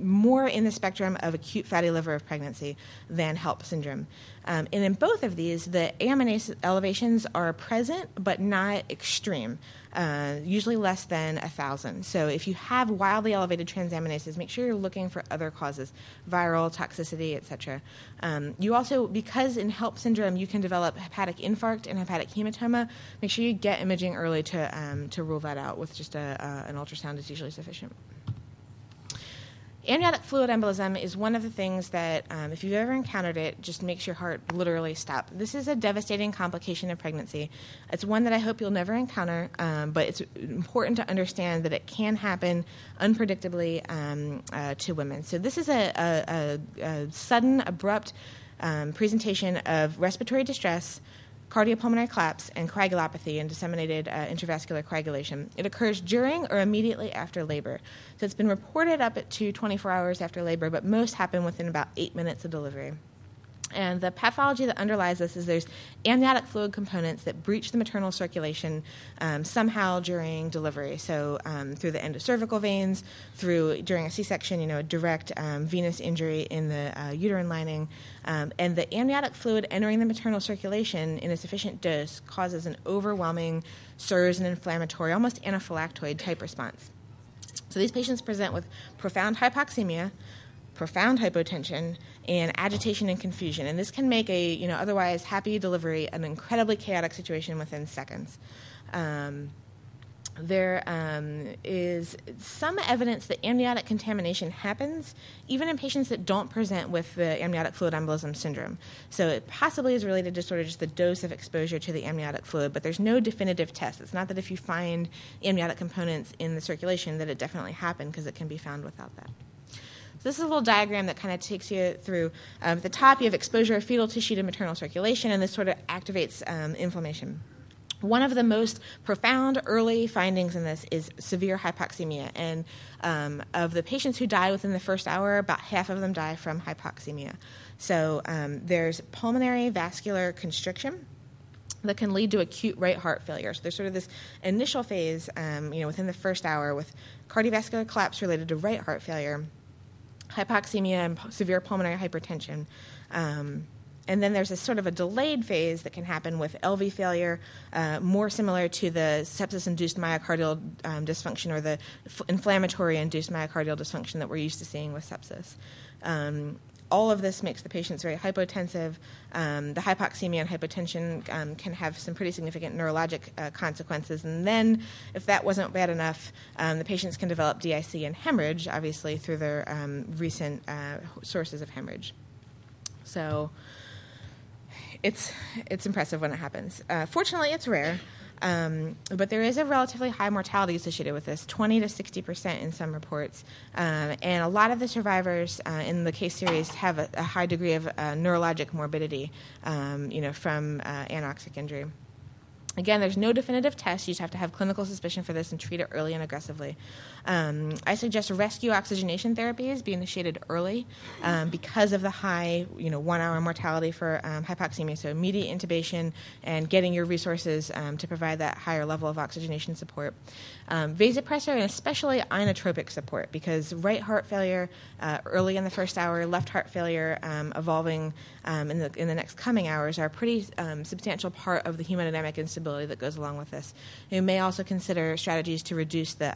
more in the spectrum of acute fatty liver of pregnancy than HELLP syndrome. Um, and in both of these, the AMNase elevations are present but not extreme, uh, usually less than a 1,000. So if you have wildly elevated transaminases, make sure you're looking for other causes, viral, toxicity, etc. Um, you also, because in HELLP syndrome, you can develop hepatic infarct and hepatic hematoma, make sure you get imaging early to, um, to rule that out with just a, uh, an ultrasound is usually sufficient. Amniotic fluid embolism is one of the things that, um, if you've ever encountered it, just makes your heart literally stop. This is a devastating complication of pregnancy. It's one that I hope you'll never encounter, um, but it's important to understand that it can happen unpredictably um, uh, to women. So, this is a, a, a, a sudden, abrupt um, presentation of respiratory distress cardiopulmonary collapse, and coagulopathy and disseminated uh, intravascular coagulation. It occurs during or immediately after labor. So it's been reported up to 24 hours after labor, but most happen within about eight minutes of delivery. And the pathology that underlies this is there's amniotic fluid components that breach the maternal circulation um, somehow during delivery. So um, through the endocervical veins, through during a C-section, you know, direct um, venous injury in the uh, uterine lining, um, and the amniotic fluid entering the maternal circulation in a sufficient dose causes an overwhelming SIRS and inflammatory, almost anaphylactoid type response. So these patients present with profound hypoxemia, profound hypotension, and agitation and confusion. And this can make a you know otherwise happy delivery an incredibly chaotic situation within seconds. Um, there um, is some evidence that amniotic contamination happens even in patients that don't present with the amniotic fluid embolism syndrome. So it possibly is related to sort of just the dose of exposure to the amniotic fluid, but there's no definitive test. It's not that if you find amniotic components in the circulation that it definitely happened because it can be found without that. So this is a little diagram that kind of takes you through. Um, at the top, you have exposure of fetal tissue to maternal circulation, and this sort of activates um, inflammation. One of the most profound early findings in this is severe hypoxemia. And um, of the patients who die within the first hour, about half of them die from hypoxemia. So um, there's pulmonary vascular constriction that can lead to acute right heart failure. So there's sort of this initial phase, um, you know, within the first hour with cardiovascular collapse related to right heart failure hypoxemia and severe pulmonary hypertension. Um, and then there's a sort of a delayed phase that can happen with LV failure, uh, more similar to the sepsis-induced myocardial um, dysfunction or the f- inflammatory-induced myocardial dysfunction that we're used to seeing with sepsis. Um, all of this makes the patients very hypotensive. Um, the hypoxemia and hypotension um, can have some pretty significant neurologic uh, consequences. And then, if that wasn't bad enough, um, the patients can develop DIC and hemorrhage, obviously, through their um, recent uh, sources of hemorrhage. So it's it's impressive when it happens. Uh, fortunately, it's rare. Um, but there is a relatively high mortality associated with this 20 to 60 percent in some reports. Um, and a lot of the survivors uh, in the case series have a, a high degree of uh, neurologic morbidity, um, you know, from uh, anoxic injury. Again, there's no definitive test. You just have to have clinical suspicion for this and treat it early and aggressively. Um, I suggest rescue oxygenation therapies be initiated early um, because of the high, you know, one-hour mortality for um, hypoxemia. So immediate intubation and getting your resources um, to provide that higher level of oxygenation support. Um, vasopressor and especially inotropic support because right heart failure uh, early in the first hour, left heart failure um, evolving in the in the next coming hours are a pretty substantial part of the hemodynamic instability that goes along with this. You may also consider strategies to reduce the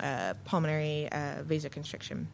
uh, pulmonary uh, vasoconstriction.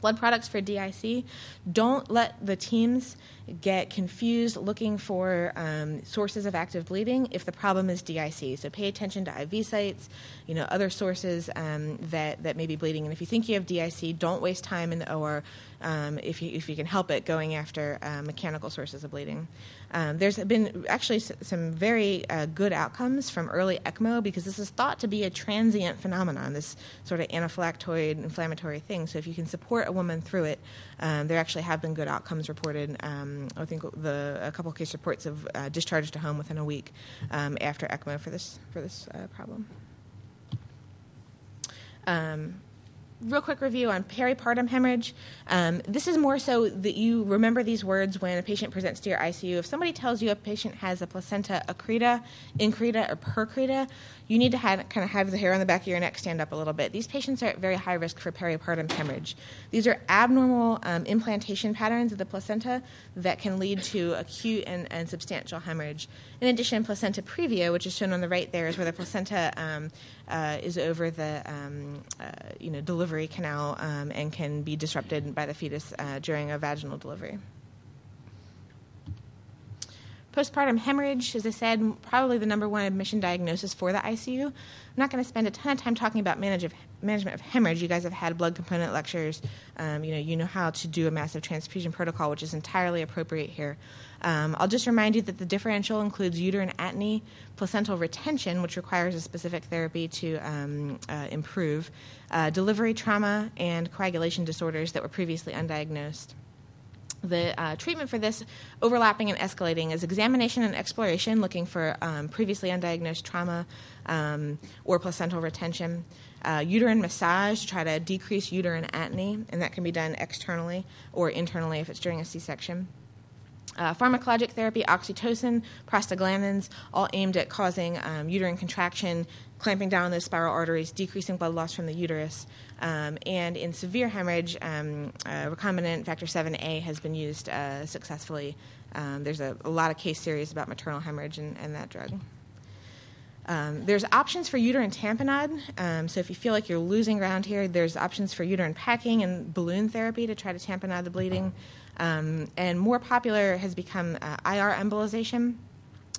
Blood products for DIC. Don't let the teams get confused looking for um, sources of active bleeding if the problem is DIC. So pay attention to IV sites, you know, other sources um, that, that may be bleeding. And if you think you have DIC, don't waste time in the OR um, if, you, if you can help it going after uh, mechanical sources of bleeding. Um, there's been actually some very uh, good outcomes from early ECMO because this is thought to be a transient phenomenon, this sort of anaphylactoid inflammatory thing. So if you can support a woman through it, um, there actually have been good outcomes reported. Um, I think the a couple case reports of uh, discharge to home within a week um, after ECMO for this for this uh, problem. Um, real quick review on peripartum hemorrhage. Um, this is more so that you remember these words when a patient presents to your ICU. If somebody tells you a patient has a placenta accreta, increta, or percreta, you need to have, kind of have the hair on the back of your neck stand up a little bit. These patients are at very high risk for peripartum hemorrhage. These are abnormal um, implantation patterns of the placenta that can lead to acute and, and, substantial hemorrhage. In addition, placenta previa, which is shown on the right there, is where the placenta um, uh, is over the um, uh, you know delivery canal um, and can be disrupted by the fetus uh, during a vaginal delivery. Postpartum hemorrhage, as I said, probably the number one admission diagnosis for the ICU. I'm not going to spend a ton of time talking about manage of, management of hemorrhage. You guys have had blood component lectures. Um, you know, you know how to do a massive transfusion protocol, which is entirely appropriate here. Um, I'll just remind you that the differential includes uterine atony, placental retention, which requires a specific therapy to um, uh, improve, uh, delivery trauma, and coagulation disorders that were previously undiagnosed. The uh, treatment for this overlapping and escalating is examination and exploration, looking for um, previously undiagnosed trauma um, or placental retention. Uh, uterine massage to try to decrease uterine atony, and that can be done externally or internally if it's during a C section. Uh, pharmacologic therapy, oxytocin, prostaglandins, all aimed at causing um, uterine contraction, clamping down those spiral arteries, decreasing blood loss from the uterus. Um, and in severe hemorrhage, um, uh, recombinant factor 7A has been used uh, successfully. Um, there's a, a, lot of case series about maternal hemorrhage and, and that drug. Um, there's options for uterine tamponade. Um, so if you feel like you're losing ground here, there's options for uterine packing and balloon therapy to try to tamponade the bleeding. Um, and more popular has become uh, IR embolization.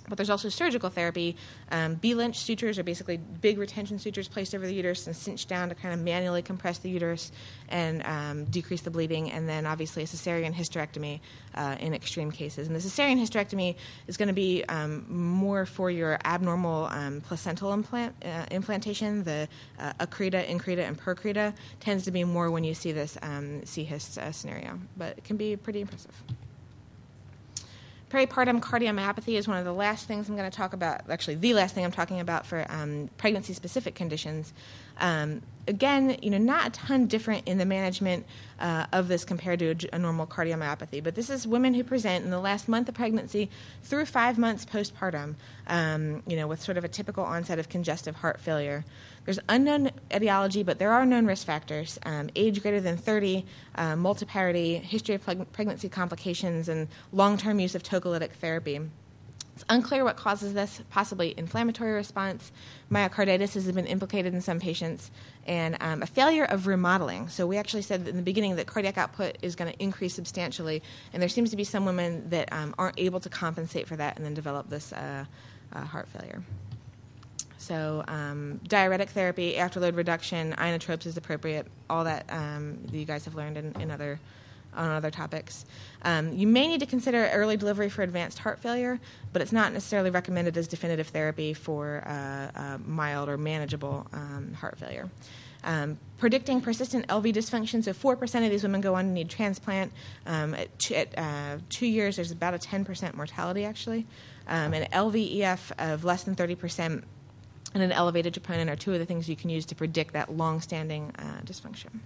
But there's also surgical therapy. Um, B Lynch sutures are basically big retention sutures placed over the uterus and cinched down to kind of manually compress the uterus and um, decrease the bleeding. And then obviously a cesarean hysterectomy uh, in extreme cases. And the cesarean hysterectomy is going to be um, more for your abnormal um, placental implant uh, implantation. The uh, accreta, increta, and percreta tends to be more when you see this um, C-hyst uh, scenario, but it can be pretty impressive. Peripartum cardiomyopathy is one of the last things I'm going to talk about, actually, the last thing I'm talking about for um, pregnancy specific conditions. Um, again, you know, not a ton different in the management uh, of this compared to a, a, normal cardiomyopathy, but this is women who present in the last month of pregnancy through five months postpartum, um, you know, with sort of a typical onset of congestive heart failure. There's unknown etiology, but there are known risk factors um, age greater than 30, uh, multiparity, history of preg- pregnancy complications, and long term use of tocolytic therapy. It's unclear what causes this, possibly inflammatory response. Myocarditis has been implicated in some patients, and um, a failure of remodeling. So, we actually said in the beginning that cardiac output is going to increase substantially, and there seems to be some women that um, aren't able to compensate for that and then develop this uh, uh, heart failure. So, um, diuretic therapy, afterload reduction, inotropes is appropriate, all that, um, you guys have learned in, in other on other topics. Um, you may need to consider early delivery for advanced heart failure, but it's not necessarily recommended as definitive therapy for uh, uh, mild or manageable um, heart failure. Um, predicting persistent LV dysfunction, so 4% of these women go on to need transplant. Um, at, two, at uh, two, years, there's about a 10% mortality, actually. Um, and LVEF of less than 30% and an elevated troponin are two of the things you can use to predict that long standing uh, dysfunction.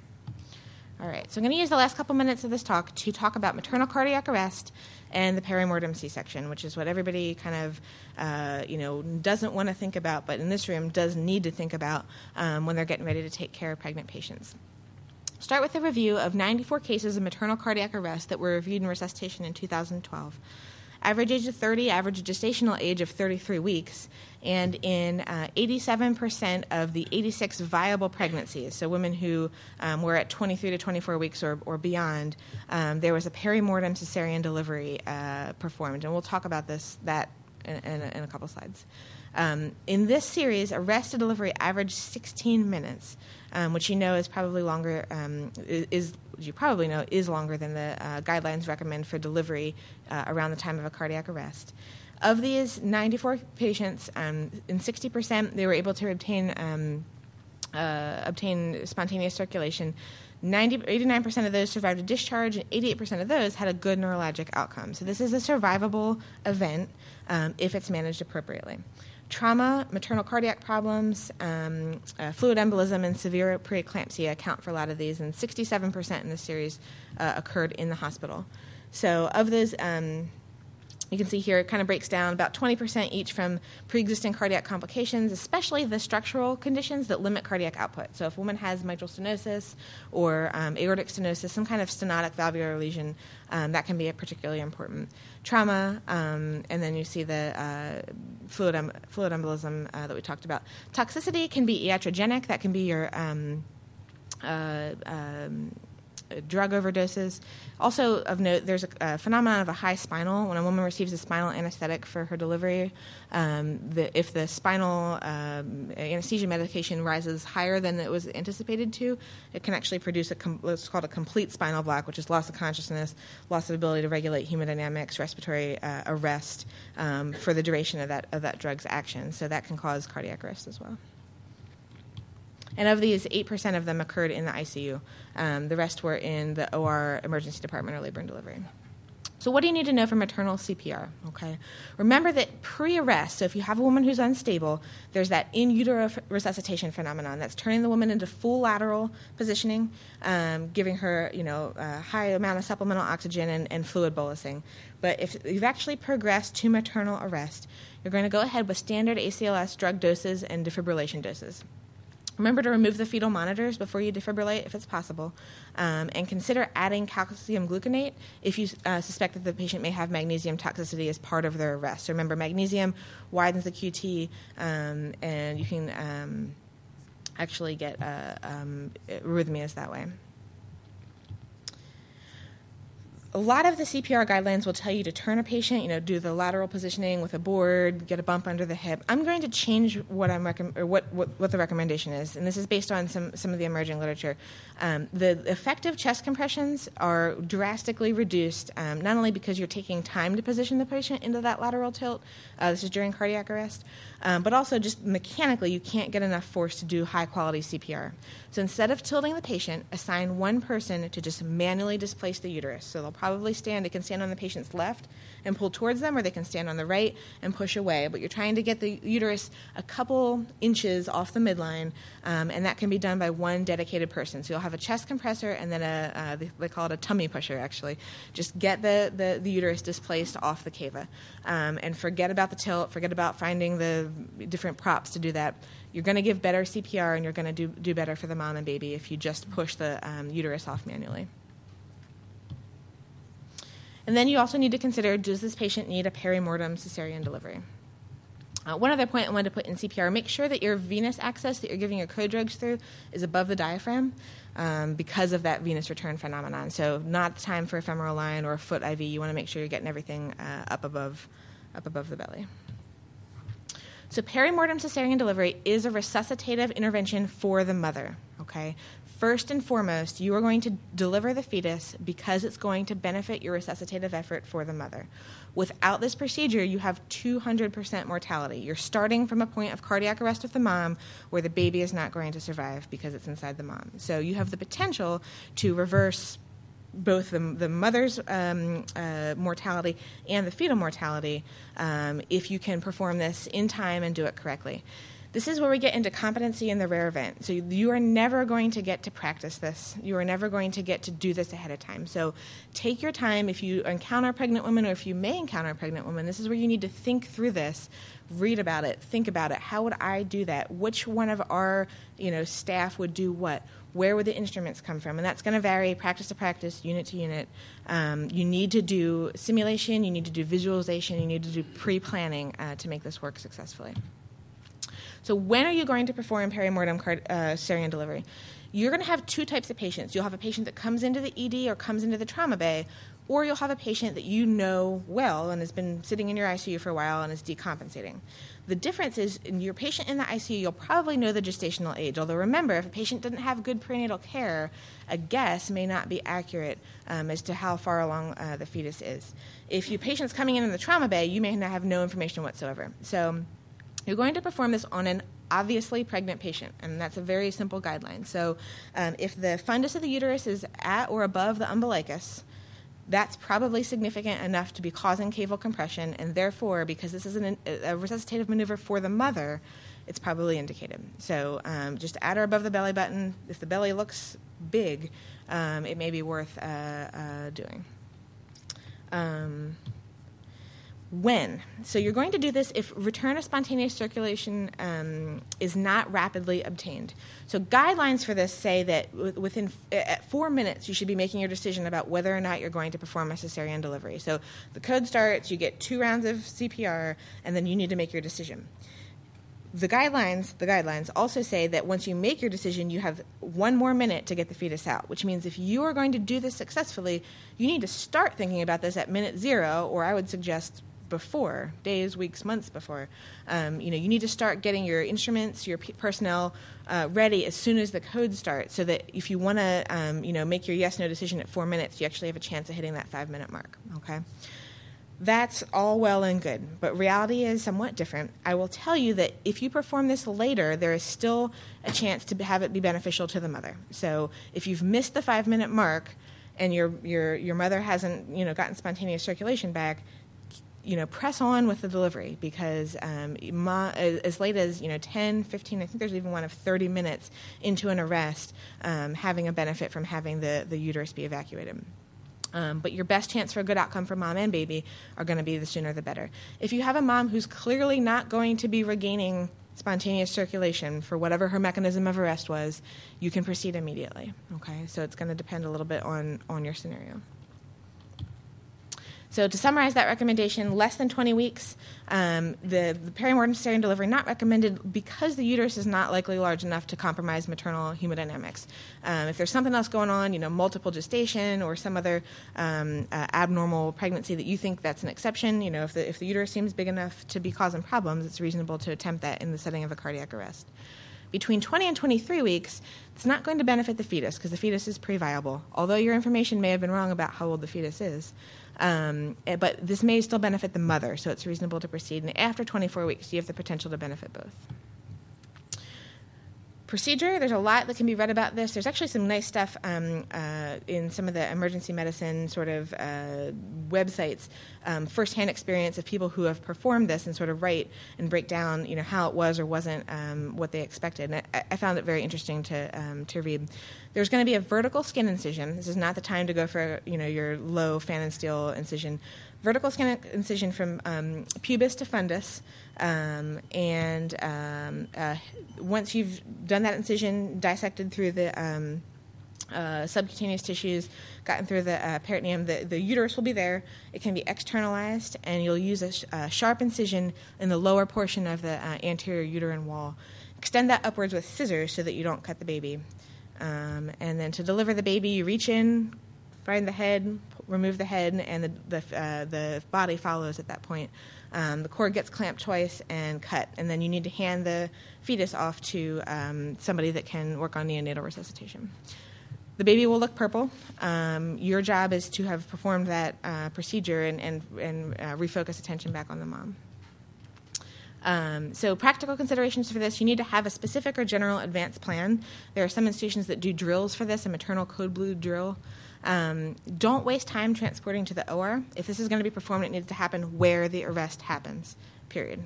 All right, so I'm going to use the last couple minutes of this talk to talk about maternal cardiac arrest and the perimortem C-section, which is what everybody kind of, uh, you know, doesn't want to think about, but in this room does need to think about um, when they're getting ready to take care of pregnant patients. Start with a review of 94 cases of maternal cardiac arrest that were reviewed in resuscitation in 2012 average age of 30, average gestational age of 33 weeks, and in uh, 87% of the 86 viable pregnancies, so women who um, were at 23 to 24 weeks or, or beyond, um, there was a perimortem cesarean delivery uh, performed, and we'll talk about this that in, in, a, in a couple slides. Um, in this series, arrest to delivery averaged 16 minutes, um, which you know is probably longer. Um, is you probably know is longer than the uh, guidelines recommend for delivery uh, around the time of a cardiac arrest. Of these 94 patients, um, in 60%, they were able to obtain um, uh, obtain spontaneous circulation. 90, 89% of those survived a discharge, and 88% of those had a good neurologic outcome. So, this is a survivable event um, if it's managed appropriately. Trauma, maternal cardiac problems, um, uh, fluid embolism, and severe preeclampsia account for a lot of these, and 67% in this series uh, occurred in the hospital. So, of those, um, you can see here it kind of breaks down about 20% each from pre existing cardiac complications, especially the structural conditions that limit cardiac output. So, if a woman has mitral stenosis or um, aortic stenosis, some kind of stenotic valvular lesion, um, that can be a particularly important. Trauma, um, and then you see the uh, fluid, em- fluid embolism uh, that we talked about. Toxicity can be iatrogenic, that can be your. Um, uh, um, drug overdoses. Also of note, there's a, a, phenomenon of a high spinal. When a woman receives a spinal anesthetic for her delivery, um, the, if the spinal um, anesthesia medication rises higher than it was anticipated to, it can actually produce a com- what's called a complete spinal block, which is loss of consciousness, loss of ability to regulate hemodynamics, respiratory uh, arrest um, for the duration of that of that drug's action. So that can cause cardiac arrest as well. And of these, 8% of them occurred in the ICU. Um, the rest were in the OR emergency department or labor and delivery. So, what do you need to know for maternal CPR? Okay, remember that pre-arrest. So, if you have a woman who's unstable, there's that in utero resuscitation phenomenon that's turning the woman into full lateral positioning, um, giving her, you know, a high amount of supplemental oxygen and, and fluid bolusing. But if you've actually progressed to maternal arrest, you're going to go ahead with standard ACLS drug doses and defibrillation doses. Remember to remove the fetal monitors before you defibrillate if it's possible. Um, and consider adding calcium gluconate if you uh, suspect that the patient may have magnesium toxicity as part of their arrest. So remember, magnesium widens the QT, um, and you can um, actually get uh, um, arrhythmias that way a lot of the CPR guidelines will tell you to turn a patient, you know, do the lateral positioning with a board, get a bump under the hip. I'm going to change what I'm recomm- or what, what, what, the recommendation is, and this is based on some, some of the emerging literature. Um, the effective chest compressions are drastically reduced, um, not only because you're taking time to position the patient into that lateral tilt, uh, this is during cardiac arrest, um, but also just mechanically, you can't get enough force to do high quality CPR. So instead of tilting the patient, assign one person to just manually displace the uterus. So they'll probably stand, they can stand on the patient's left and pull towards them, or they can stand on the right and push away. But you're trying to get the uterus a couple inches off the midline, um, and that can be done by one dedicated person. So you'll have a chest compressor and then a, uh, they call it a tummy pusher, actually. Just get the, the, the uterus displaced off the cava. Um, and forget about the tilt, forget about finding the different props to do that. You're going to give better CPR and you're going to do, do better for the mom and baby if you just push the um, uterus off manually. And then you also need to consider does this patient need a perimortem cesarean delivery? Uh, one other point I wanted to put in CPR make sure that your venous access that you're giving your co-drugs through is above the diaphragm um, because of that venous return phenomenon. So, not the time for a femoral line or a foot IV. You want to make sure you're getting everything uh, up, above, up above the belly. So, perimortem cesarean delivery is a resuscitative intervention for the mother. Okay? First and foremost, you are going to deliver the fetus because it's going to benefit your resuscitative effort for the mother. Without this procedure, you have 200% mortality. You're starting from a point of cardiac arrest with the mom where the baby is not going to survive because it's inside the mom. So you have the potential to reverse both the, the mother's um, uh, mortality and the fetal mortality um, if you can perform this in time and do it correctly. This is where we get into competency in the rare event. So you are never going to get to practice this. You are never going to get to do this ahead of time. So take your time if you encounter a pregnant woman or if you may encounter a pregnant woman. This is where you need to think through this, read about it, think about it. How would I do that? Which one of our, you know, staff would do what? Where would the instruments come from? And that's going to vary practice to practice, unit to unit. Um, you need to do simulation, you need to do visualization, you need to do pre-planning uh, to make this work successfully. So, when are you going to perform perimortem card, uh, cesarean delivery? You're going to have two types of patients. You'll have a patient that comes into the ED or comes into the trauma bay, or you'll have a patient that you know well and has been sitting in your ICU for a while and is decompensating. The difference is in your patient in the ICU, you'll probably know the gestational age. Although remember, if a patient doesn't have good prenatal care, a guess may not be accurate um, as to how far along uh, the fetus is. If your patient's coming in in the trauma bay, you may have no information whatsoever. So you're going to perform this on an obviously pregnant patient, and that's a very simple guideline. So, um, if the fundus of the uterus is at or above the umbilicus, that's probably significant enough to be causing caval compression, and therefore, because this is an, a resuscitative maneuver for the mother, it's probably indicated. So, um, just at or above the belly button, if the belly looks big, um, it may be worth uh, uh, doing. Um, when? So you're going to do this if return of spontaneous circulation um, is not rapidly obtained. So guidelines for this say that within at four minutes you should be making your decision about whether or not you're going to perform a cesarean delivery. So the code starts, you get two rounds of CPR, and then you need to make your decision. The guidelines, the guidelines also say that once you make your decision, you have one more minute to get the fetus out, which means if you are going to do this successfully, you need to start thinking about this at minute zero, or I would suggest before, days, weeks, months before. Um, you know, you need to start getting your instruments, your p- personnel uh, ready as soon as the code starts, so that if you want to, um, you know, make your yes/no decision at four minutes, you actually have a chance of hitting that five-minute mark. Okay. That's all well and good, but reality is somewhat different. I will tell you that if you perform this later, there is still a chance to have it be beneficial to the mother. So if you've missed the five minute mark and your, your, your mother hasn't you know, gotten spontaneous circulation back, you know, press on with the delivery because um, as late as, you know, 10, 15, I think there's even one of 30 minutes into an arrest, um, having a benefit from having the, the uterus be evacuated. Um, but your best chance for a good outcome for mom and baby are going to be the sooner the better. If you have a mom who's clearly not going to be regaining spontaneous circulation for whatever her mechanism of arrest was, you can proceed immediately. Okay, so it's going to depend a little bit on, on your scenario. So to summarize that recommendation, less than 20 weeks, um, the, the perimortem cesarean delivery not recommended because the uterus is not likely large enough to compromise maternal hemodynamics. Um, if there's something else going on, you know, multiple gestation or some other um, uh, abnormal pregnancy that you think that's an exception, you know, if the, if the uterus seems big enough to be causing problems, it's reasonable to attempt that in the setting of a cardiac arrest between 20 and 23 weeks, it's not going to benefit the fetus because the fetus is pre-viable. Although your information may have been wrong about how old the fetus is, um, eh, but this may still benefit the mother, so it's reasonable to proceed. And after 24 weeks, you have the potential to benefit both procedure. There's a lot that can be read about this. There's actually some nice stuff um, uh, in some of the emergency medicine sort of uh, websites, um, firsthand experience of people who have performed this and sort of write and break down, you know, how it was or wasn't um, what they expected. And I, I, found it very interesting to um, to read. There's going to be a vertical skin incision. This is not the time to go for you know your low Pfannenstiel incision vertical skin incision from um, pubis to fundus. Um, and um, uh, once you've done that incision, dissected through the um, uh, subcutaneous tissues, gotten through the uh, peritoneum, the, the uterus will be there. It can be externalized, and you'll use a, sh- a sharp incision in the lower portion of the uh, anterior uterine wall. Extend that upwards with scissors so that you don't cut the baby. Um, and then to deliver the baby, you reach in, find the head, remove the head, and the the, uh, the body follows at that point. Um, the cord gets clamped twice and cut, and then you need to hand the fetus off to um, somebody that can work on neonatal resuscitation. The baby will look purple. Um, your job is to have performed that uh, procedure and, and, and uh, refocus attention back on the mom. Um, so, practical considerations for this you need to have a specific or general advanced plan. There are some institutions that do drills for this, a maternal code blue drill. Um, don't waste time transporting to the OR. If this is going to be performed, it needs to happen where the arrest happens, period.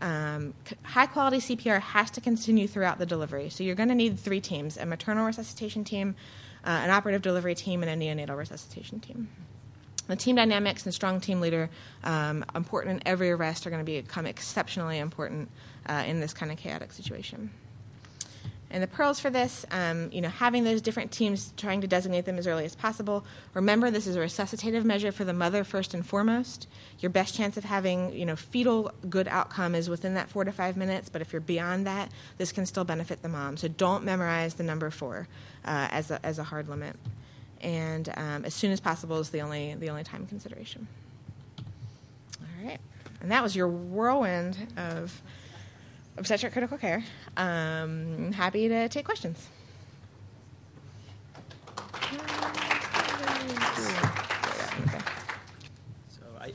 Um, high quality CPR has to continue throughout the delivery. So, you're going to need three teams a maternal resuscitation team, uh, an operative delivery team, and a neonatal resuscitation team. The team dynamics and strong team leader, um, important in every arrest, are going to become exceptionally important uh, in this kind of chaotic situation. And the pearls for this, um, you know, having those different teams, trying to designate them as early as possible. Remember, this is a resuscitative measure for the mother first and foremost. Your best chance of having, you know, fetal good outcome is within that four to five minutes. But if you're beyond that, this can still benefit the mom. So don't memorize the number four uh, as a, as a hard limit and um, as soon as possible is the only the only time consideration. All right, and that was your whirlwind of obstetric critical care. Um, happy to take questions. So I,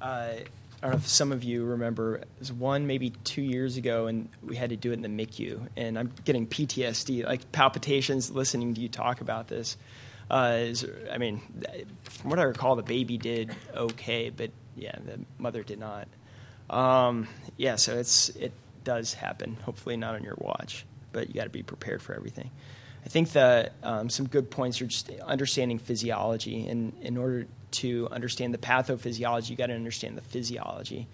uh, I don't know if some of you remember, it was one maybe two years ago, and we had to do it in the MICU, and I'm getting PTSD, like palpitations, listening to you talk about this. Uh, is, I mean, from what I recall, the baby did okay, but yeah, the mother did not. Um, yeah, so it's it does happen. Hopefully, not on your watch, but you got to be prepared for everything. I think that um, some good points are just understanding physiology, and in order to understand the pathophysiology, you got to understand the physiology,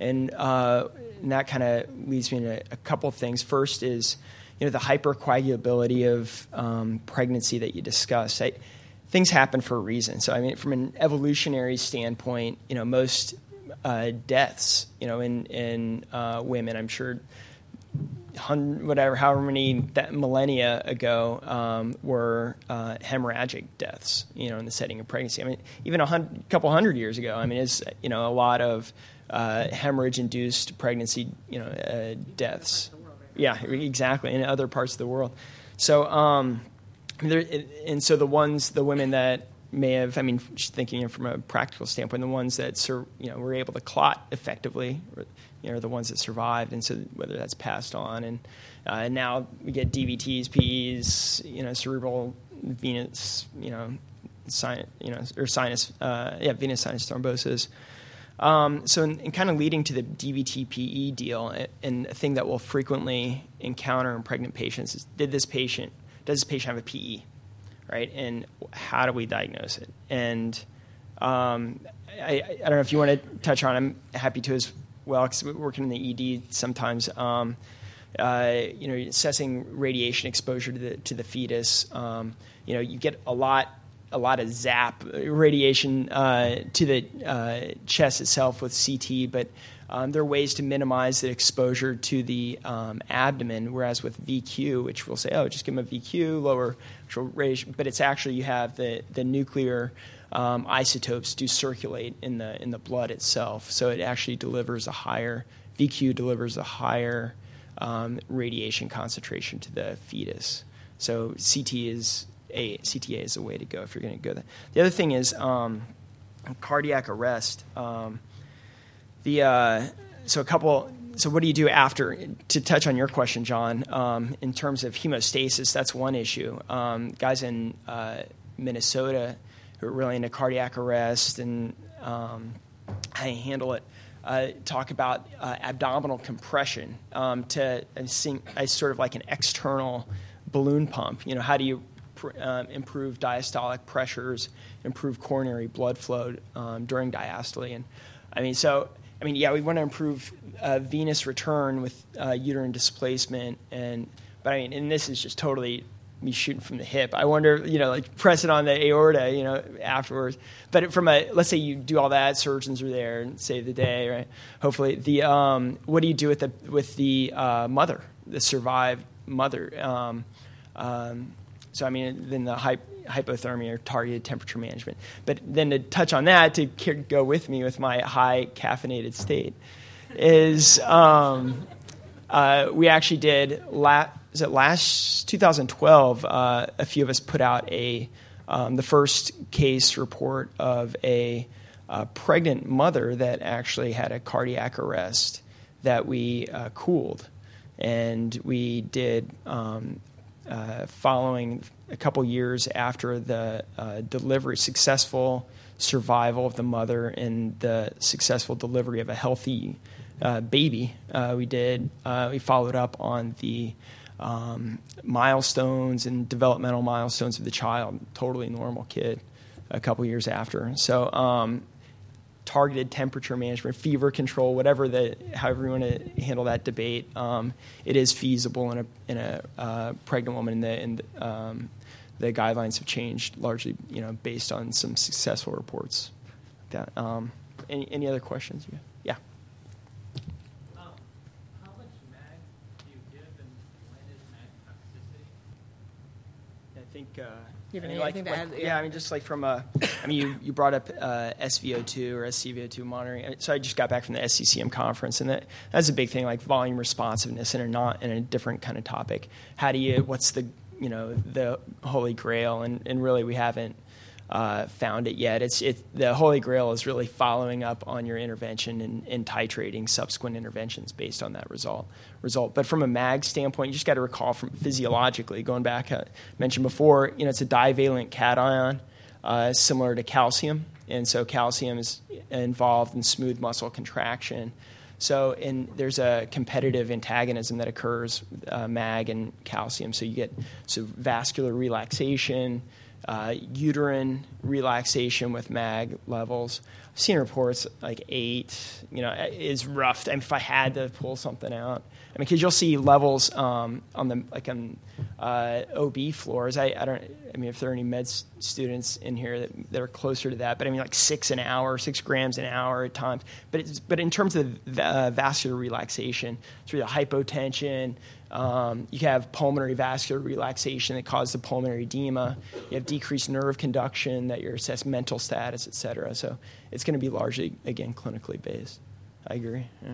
and, uh, and that kind of leads me to a couple of things. First is you know the hypercoagulability of um, pregnancy that you discussed. I, things happen for a reason. So I mean, from an evolutionary standpoint, you know, most uh, deaths, you know, in in uh, women, I'm sure, whatever, however many that millennia ago, um, were uh, hemorrhagic deaths, you know, in the setting of pregnancy. I mean, even a hundred, couple hundred years ago, I mean, it's you know a lot of uh, hemorrhage-induced pregnancy, you know, uh, deaths. Yeah, exactly, in other parts of the world. So, um, there, and so the ones, the women that may have, I mean, just thinking from a practical standpoint, the ones that sur- you know were able to clot effectively, you know, the ones that survived, and so whether that's passed on, and uh, now we get DVTs, PEs, you know, cerebral venous, you know, sinus, you know, or sinus, uh, yeah, venous sinus thrombosis. Um, so, in, in, kind of leading to the DVT-PE deal, and a thing that we'll frequently encounter in pregnant patients is: Did this patient does this patient have a PE, right? And how do we diagnose it? And um, I, I, don't know if you want to touch on. I'm happy to as well because we're working in the ED sometimes. Um, uh, you know, assessing radiation exposure to the to the fetus. Um, you know, you get a lot a lot of zap radiation uh, to the uh, chest itself with CT, but um, there are ways to minimize the exposure to the um, abdomen. Whereas with VQ, which we'll say, oh, just give them a VQ, lower radiation, but it's actually you have the the nuclear um, isotopes do circulate in the in the blood itself, so it actually delivers a higher VQ delivers a higher um, radiation concentration to the fetus. So CT is a CTA is a way to go if you're going to go there. The other thing is um, cardiac arrest. Um, the uh, so a couple. So what do you do after? To touch on your question, John, um, in terms of hemostasis, that's one issue. Um, guys in uh, Minnesota who are really into cardiac arrest and um, how you handle it. Uh, talk about uh, abdominal compression um, to I sort of like an external balloon pump. You know, how do you um, improve diastolic pressures, improve coronary blood flow um, during diastole. And I mean, so I mean, yeah, we want to improve uh, venous return with uh, uterine displacement, and but I mean, and this is just totally me shooting from the hip. I wonder, you know, like press it on the aorta, you know, afterwards. But from a, let's say you do all that, surgeons are there and save the day, right? Hopefully, the um, what do you do with the with the uh, mother, the survived mother? Um, um, so I mean, then the hypothermia or targeted temperature management. But then to touch on that, to go with me with my high caffeinated state, is um, uh, we actually did la- it last 2012? Uh, a few of us put out a um, the first case report of a, a, pregnant mother that actually had a cardiac arrest that we uh, cooled, and we did um, uh, following a couple years after the uh, delivery, successful survival of the mother and the successful delivery of a healthy uh, baby. Uh, we did. Uh, we followed up on the um, milestones and developmental milestones of the child. Totally normal kid. A couple years after. So. Um, targeted temperature management, fever control, whatever the however you want to handle that debate, um, it is feasible in a in a uh, pregnant woman. And the, um, the guidelines have changed largely, you know, based on some successful reports. That, um, any any other questions? Yeah. Um, how much mag do you give, and when is mag toxicity? I think. Uh, you have I mean, anything like, to like, add? Yeah, I mean, just like from a, I mean, you, you brought up uh, SVO2 or SCVO2 monitoring. So I just got back from the SCCM conference, and that that's a big thing, like volume responsiveness, and a not in a different kind of topic. How do you? What's the you know the holy grail? And and really, we haven't uh, found it yet. It's it, the Holy Grail is really following up on your intervention and, and, titrating subsequent interventions based on that result. Result, but from a mag standpoint, you just got to recall from physiologically going back. I uh, mentioned before, you know, it's a divalent cation, uh, similar to calcium, and so calcium is involved in smooth muscle contraction. So, in, there's a competitive antagonism that occurs, uh, mag and calcium. So you get so vascular relaxation uh, uterine relaxation with mag levels. I've seen reports like eight, you know, is rough. I mean, if I had to pull something out, I mean, because you'll see levels um, on the like on uh, OB floors. I, I don't. I mean, if there are any med students in here that, that are closer to that, but I mean, like six an hour, six grams an hour at times. But but in terms of uh, vascular relaxation, through the hypotension, um, you have pulmonary vascular relaxation that causes the pulmonary edema. You have decreased nerve conduction that you're assess mental status, et cetera. So it's going to be largely, again, clinically based. I agree. Yeah.